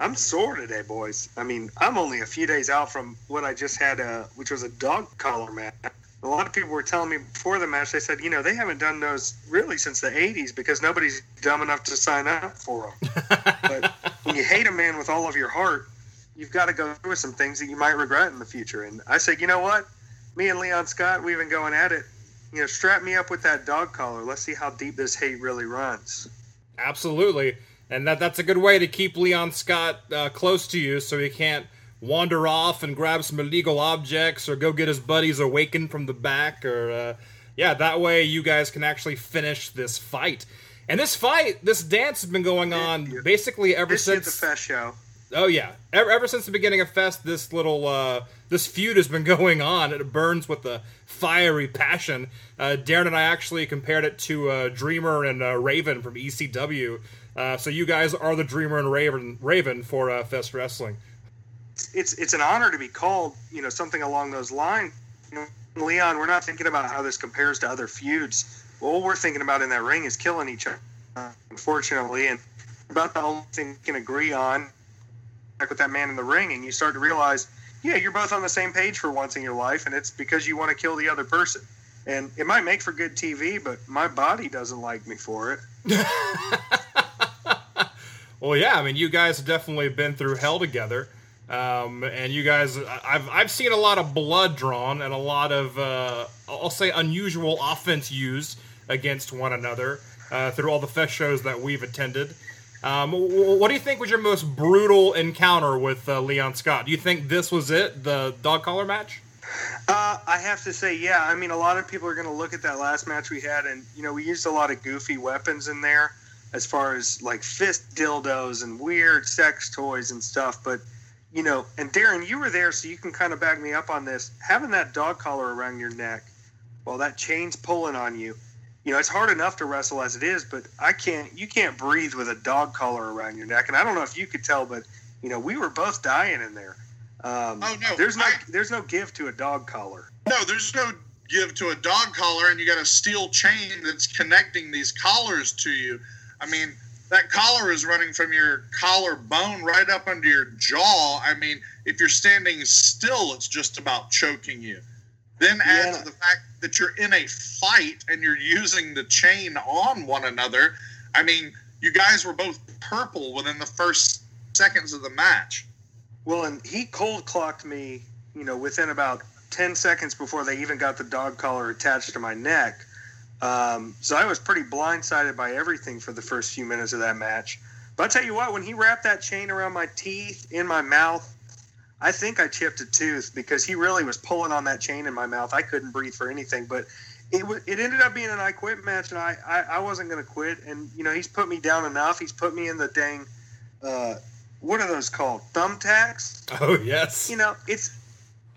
I'm sore today, boys. I mean, I'm only a few days out from what I just had, uh, which was a dog collar match. A lot of people were telling me before the match, they said, you know, they haven't done those really since the 80s because nobody's dumb enough to sign up for them. but when you hate a man with all of your heart, you've got to go through some things that you might regret in the future. And I said, you know what? Me and Leon Scott, we've been going at it. You know, strap me up with that dog collar. Let's see how deep this hate really runs. Absolutely, and that that's a good way to keep Leon Scott uh, close to you, so he can't wander off and grab some illegal objects or go get his buddies awakened from the back, or uh, yeah, that way you guys can actually finish this fight. And this fight, this dance has been going on basically ever This since the Fest show. Oh yeah, ever, ever since the beginning of Fest, this little uh, this feud has been going on. It burns with a fiery passion. Uh, Daryn and I actually compared it to uh, Dreamer and uh, Raven from ECW. Uh, so you guys are the Dreamer and Raven Raven for uh, Fest Wrestling. it's it's an honor to be called, you know, something along those lines. You know, Leon, we're not thinking about how this compares to other feuds. All we're thinking about in that ring is killing each other, unfortunately, and about the only thing we can agree on. Back with that man in the ring, and you start to realize, yeah, you're both on the same page for once in your life, and it's because you want to kill the other person. And it might make for good TV, but my body doesn't like me for it. Well, yeah, I mean, you guys have definitely been through hell together, um, and you guys, I've I've seen a lot of blood drawn and a lot of uh, I'll say unusual offense used against one another uh, through all the fest shows that we've attended. Um, what do you think was your most brutal encounter with uh, Leon Scott? Do you think this was it, the dog collar match? Uh, I have to say, yeah. I mean, a lot of people are going to look at that last match we had, and you know, we used a lot of goofy weapons in there. as far as like fist dildos and weird sex toys and stuff. But you know, and Daryn, you were there, so you can kind of back me up on this. Having that dog collar around your neck while that chain's pulling on you, you know, it's hard enough to wrestle as it is, but I can't. You can't breathe with a dog collar around your neck, and I don't know if you could tell, but you know, we were both dying in there. Um, Oh, no, there's no I- there's no give to a dog collar. No, there's no give to a dog collar, and you got a steel chain that's connecting these collars to you. I mean, that collar is running from your collar bone right up under your jaw. I mean, if you're standing still, it's just about choking you. Then add Yeah. to the fact that you're in a fight and you're using the chain on one another. I mean, you guys were both purple within the first seconds of the match. Well, and he cold clocked me, you know, within about 10 seconds before they even got the dog collar attached to my neck. Um, so I was pretty blindsided by everything for the first few minutes of that match. But I tell you what, when he wrapped that chain around my teeth, in my mouth, I think I chipped a tooth because he really was pulling on that chain in my mouth. I couldn't breathe for anything. But it, wa- it ended up being an I quit match, and I, I, I wasn't going to quit. And, you know, he's put me down enough. He's put me in the dang, uh, what are those called? Thumbtacks? Oh yes. you know, it's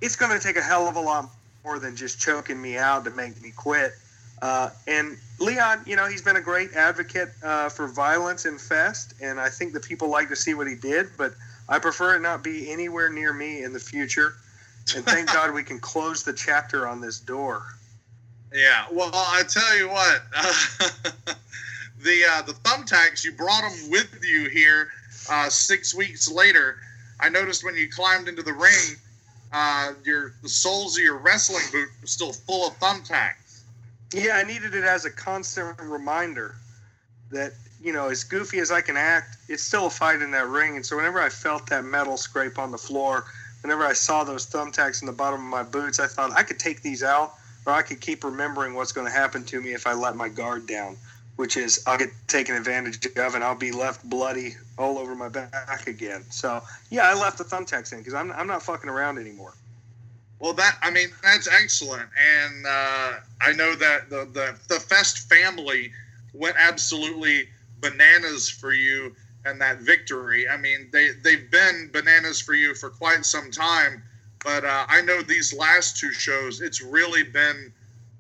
it's going to take a hell of a lot more than just choking me out to make me quit. Uh, and Leon, you know, he's been a great advocate uh, for violence in Fest, and I think the people like to see what he did, but I prefer it not be anywhere near me in the future. And thank God we can close the chapter on this door. Yeah, well, I tell you what, the uh, the thumbtacks you brought them with you here uh, six weeks later. I noticed when you climbed into the ring, uh, your the soles of your wrestling boot were still full of thumbtacks. Yeah, I needed it as a constant reminder that, you know, as goofy as I can act, it's still a fight in that ring. And so whenever I felt that metal scrape on the floor, whenever I saw those thumbtacks in the bottom of my boots, I thought I could take these out or I could keep remembering what's going to happen to me if I let my guard down, which is I'll get taken advantage of and I'll be left bloody all over my back again. So, yeah, I left the thumbtacks in because I'm, I'm not fucking around anymore. Well, that I mean that's excellent, and uh, I know that the, the the Fest family went absolutely bananas for you and that victory. I mean they they've been bananas for you for quite some time, but uh, I know these last two shows it's really been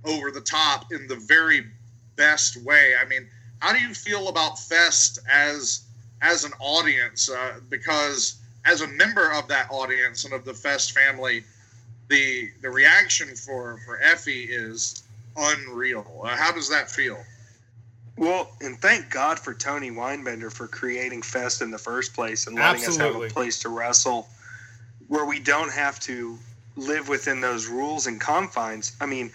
over the top in the very best way. I mean, how do you feel about Fest as as an audience? Uh, because as a member of that audience and of the Fest family the the reaction for for Effy is unreal. Uh, how does that feel? Well, and thank God for Tony Weinbender for creating Fest in the first place and letting us have a place to wrestle where we don't have to live within those rules and confines. I mean,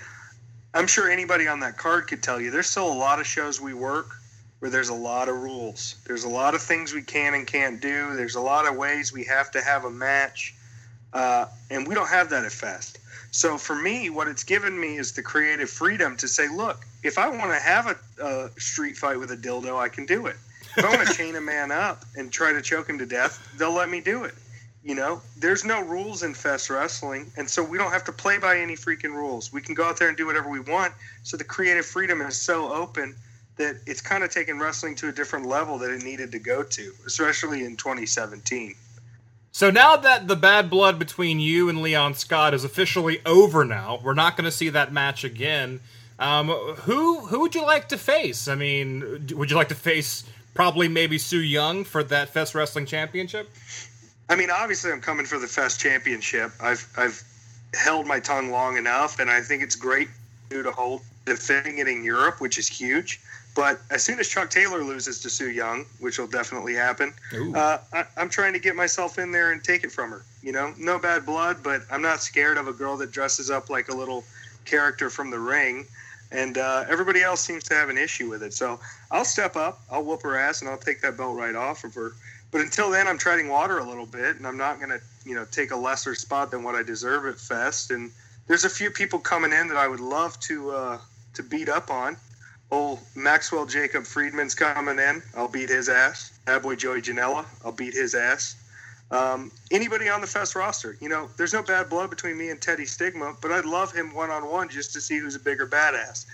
I'm sure anybody on that card could tell you there's still a lot of shows we work where there's a lot of rules. There's a lot of things we can and can't do. There's a lot of ways we have to have a match. Uh, and we don't have that at Fest. So for me, what it's given me is the creative freedom to say, look, if I want to have a, a street fight with a dildo, I can do it. If I want to chain a man up and try to choke him to death, they'll let me do it. You know, there's no rules in Fest Wrestling, and so we don't have to play by any freaking rules. We can go out there and do whatever we want. So the creative freedom is so open that it's kind of taken wrestling to a different level that it needed to go to, especially in 2017. So now that the bad blood between you and Leon Scott is officially over, now we're not going to see that match again. Um, who who would you like to face? I mean, would you like to face probably maybe Su Yung for that Fest Wrestling Championship? I mean, obviously, I'm coming for the Fest Championship. I've I've held my tongue long enough, and I think it's great to hold defending it in Europe, which is huge. But as soon as Chuck Taylor loses to Su Yung, which will definitely happen, uh, I, I'm trying to get myself in there and take it from her. You know, no bad blood, but I'm not scared of a girl that dresses up like a little character from the ring. And uh, everybody else seems to have an issue with it. So I'll step up, I'll whoop her ass, and I'll take that belt right off of her. But until then, I'm treading water a little bit, and I'm not going to, you know, take a lesser spot than what I deserve at Fest. And there's a few people coming in that I would love to uh, to beat up on. Old Maxwell Jacob Friedman's coming in. I'll beat his ass. Bad boy Joey Janela. I'll beat his ass. Um, anybody on the Fest roster, you know, there's no bad blood between me and Teddy Stigma, but I'd love him one on one just to see who's a bigger badass.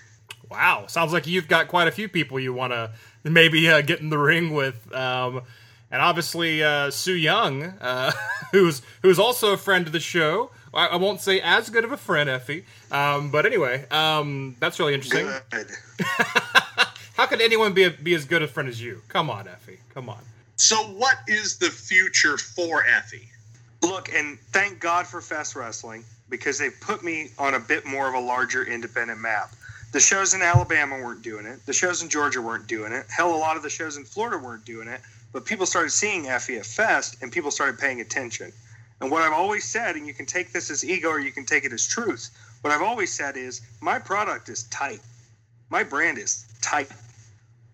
Wow, sounds like you've got quite a few people you want to maybe uh, get in the ring with. Um, and obviously uh, Su Yung, uh, who's who's also a friend of the show. I, I won't say as good of a friend, Effy, um, but anyway, um, that's really interesting. Good. How could anyone be a, be as good a friend as you? Come on, Effy, come on. So, what is the future for Effy? Look, and thank God for Fest Wrestling because they put me on a bit more of a larger independent map. The shows in Alabama weren't doing it. The shows in Georgia weren't doing it. Hell, a lot of the shows in Florida weren't doing it. But people started seeing Effy at Fest, and people started paying attention. And what I've always said, and you can take this as ego or you can take it as truth, what I've always said is my product is tight. My brand is tight,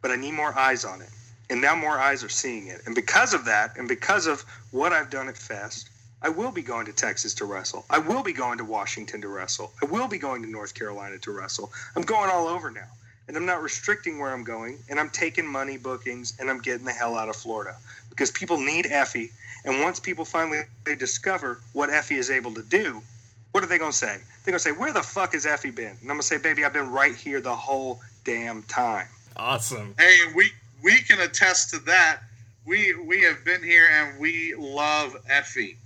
but I need more eyes on it. And now more eyes are seeing it. And because of that, and because of what I've done at Fest, I will be going to Texas to wrestle. I will be going to Washington to wrestle. I will be going to North Carolina to wrestle. I'm going all over now. And I'm not restricting where I'm going. And I'm taking money bookings and I'm getting the hell out of Florida because people need Effy. And once people finally they discover what Effy is able to do, what are they going to say? They're going to say, Where the fuck has Effy been? And I'm going to say, Baby, I've been right here the whole damn time. Awesome. Hey, we we can attest to that. We we have been here and we love Effy.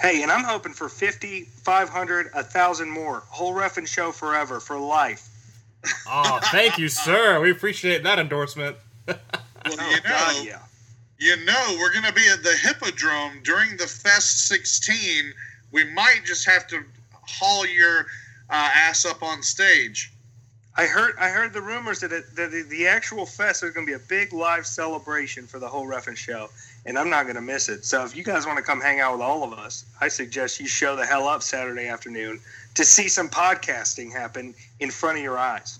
Hey, and I'm hoping for 50, 500, 1,000 more. Whole Ref'n show forever, for life. Oh, thank you, sir. We appreciate that endorsement. Well, you know, God, yeah. you know, we're going to be at the Hippodrome during the Fest 16. We might just have to haul your uh, ass up on stage. I heard I heard the rumors that, it, that the, the actual fest is going to be a big live celebration for the whole Ref'n show, and I'm not going to miss it. So if you guys want to come hang out with all of us, I suggest you show the hell up Saturday afternoon to see some podcasting happen in front of your eyes.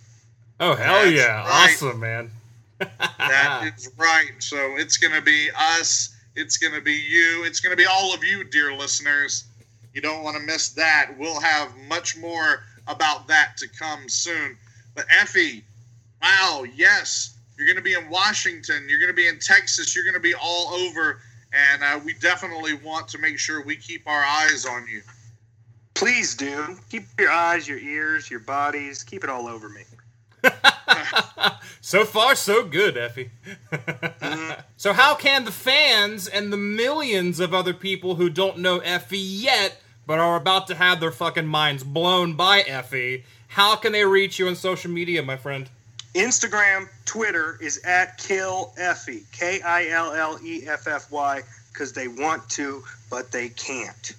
Oh hell That's yeah! right. Awesome, man. That is right. So it's going to be us. It's going to be you. It's going to be all of you, dear listeners. You don't want to miss that. We'll have much more about that to come soon. But Effy, wow, yes, you're going to be in Washington. You're going to be in Texas. You're going to be all over. And uh, we definitely want to make sure we keep our eyes on you. Please do keep your eyes, your ears, your bodies, keep it all over me. so far, so good, Effy. so, how can the fans and the millions of other people who don't know Effy yet, but are about to have their fucking minds blown by Effy, how can they reach you on social media, my friend? Instagram, Twitter is at Kill Effy, K I L L E F F Y, because they want to, but they can't.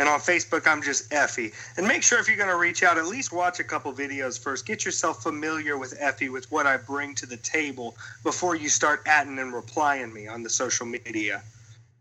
And on Facebook, I'm just Effy. And make sure if you're going to reach out, at least watch a couple videos first. Get yourself familiar with Effy, with what I bring to the table before you start atting and replying me on the social media.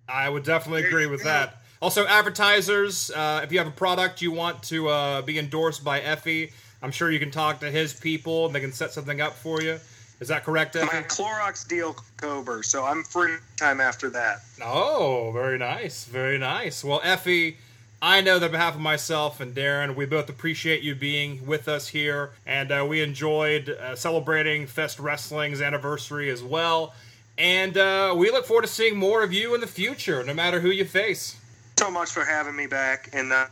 I would definitely agree with that. Also, advertisers, uh, if you have a product you want to uh, be endorsed by Effy, I'm sure you can talk to his people and they can set something up for you. Is that correct, My Effy? Clorox deal over, so I'm free time after that. Oh, very nice, very nice. Well, Effy, I know that on behalf of myself and Daryn, we both appreciate you being with us here, and uh, we enjoyed uh, celebrating Fest Wrestling's anniversary as well. And uh, we look forward to seeing more of you in the future, no matter who you face. so much for having me back, and uh,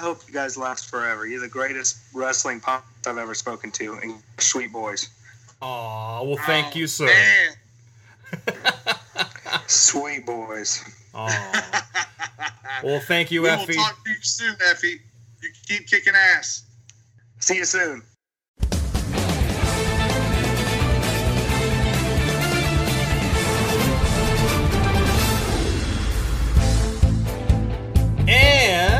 I hope you guys last forever. You're the greatest wrestling pop I've ever spoken to, and sweet boys, Aw, well, thank Oh, you, sir. Man. sweet boys. Aw. Well, thank you, We will Effy. talk to you soon, Effy. You keep kicking ass. See you soon. And we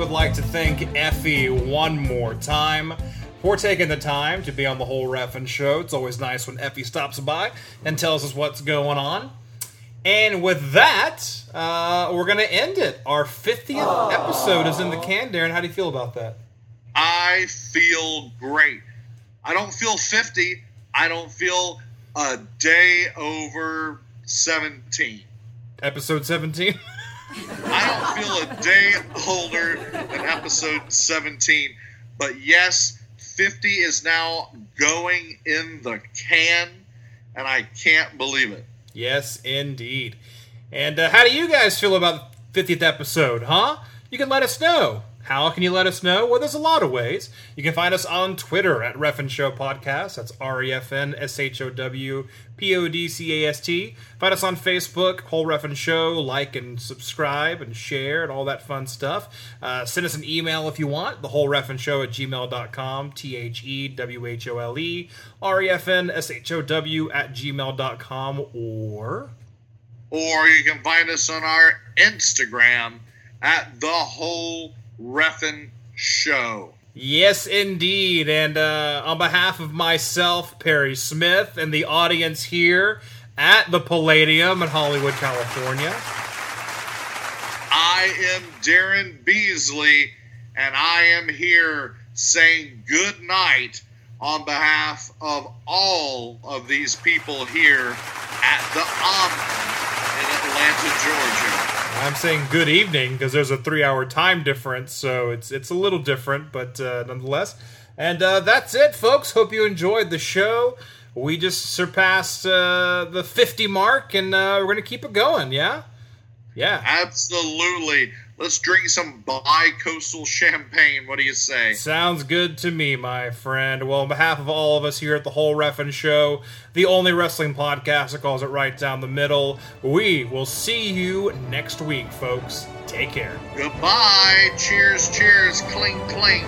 would like to thank Effy one more time for taking the time to be on the whole Ref'n show. It's always nice when Effy stops by and tells us what's going on. And with that, uh, we're going to end it. Our 50th episode is in the can, Daryn. How do you feel about that? I feel great. I don't feel 50. I don't feel a day over 17. Episode 17? I don't feel a day older than episode 17. But yes, 50 is now going in the can, and I can't believe it. Yes, indeed. And uh, how do you guys feel about the 50th episode, huh? You can let us know. How can you let us know? Well, there's a lot of ways. You can find us on Twitter at Refn Show Podcast. That's R E F N S H O W P O D C A S T. Find us on Facebook, Whole Refn Show. Like and subscribe and share and all that fun stuff. Uh, send us an email if you want, the whole Refn Show at gmail.com. T H E W H O L E R E F N S H O W at gmail.com. Or Or you can find us on our Instagram at the whole Ref'n Show. Yes, indeed. And uh, on behalf of myself, Perry Smith, and the audience here at the Palladium in Hollywood, California, I am Daryn Beasley, and I am here saying good night on behalf of all of these people here at the Omni in Atlanta, Georgia. I'm saying good evening because there's a three-hour time difference, so it's it's a little different, but uh, nonetheless. And uh, that's it, folks. Hope you enjoyed the show. We just surpassed uh, the 50 mark, and uh, we're gonna keep it going. Yeah, yeah. Absolutely. Let's drink some bi-coastal champagne. What do you say? Sounds good to me, my friend. Well, on behalf of all of us here at the Whole Ref'n Show, the only wrestling podcast that calls it right down the middle, we will see you next week, folks. Take care. Goodbye. Cheers, cheers, clink, clink.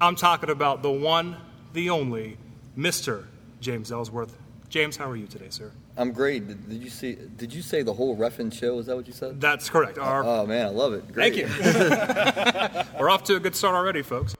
I'm talking about the one, the only, Mr. James Ellsworth. James, how are you today, sir? I'm great. Did, did you see? Did you say the whole Ref'n show? Is that what you said? That's correct. Our, Oh man, I love it. Great. Thank you. We're off to a good start already, folks.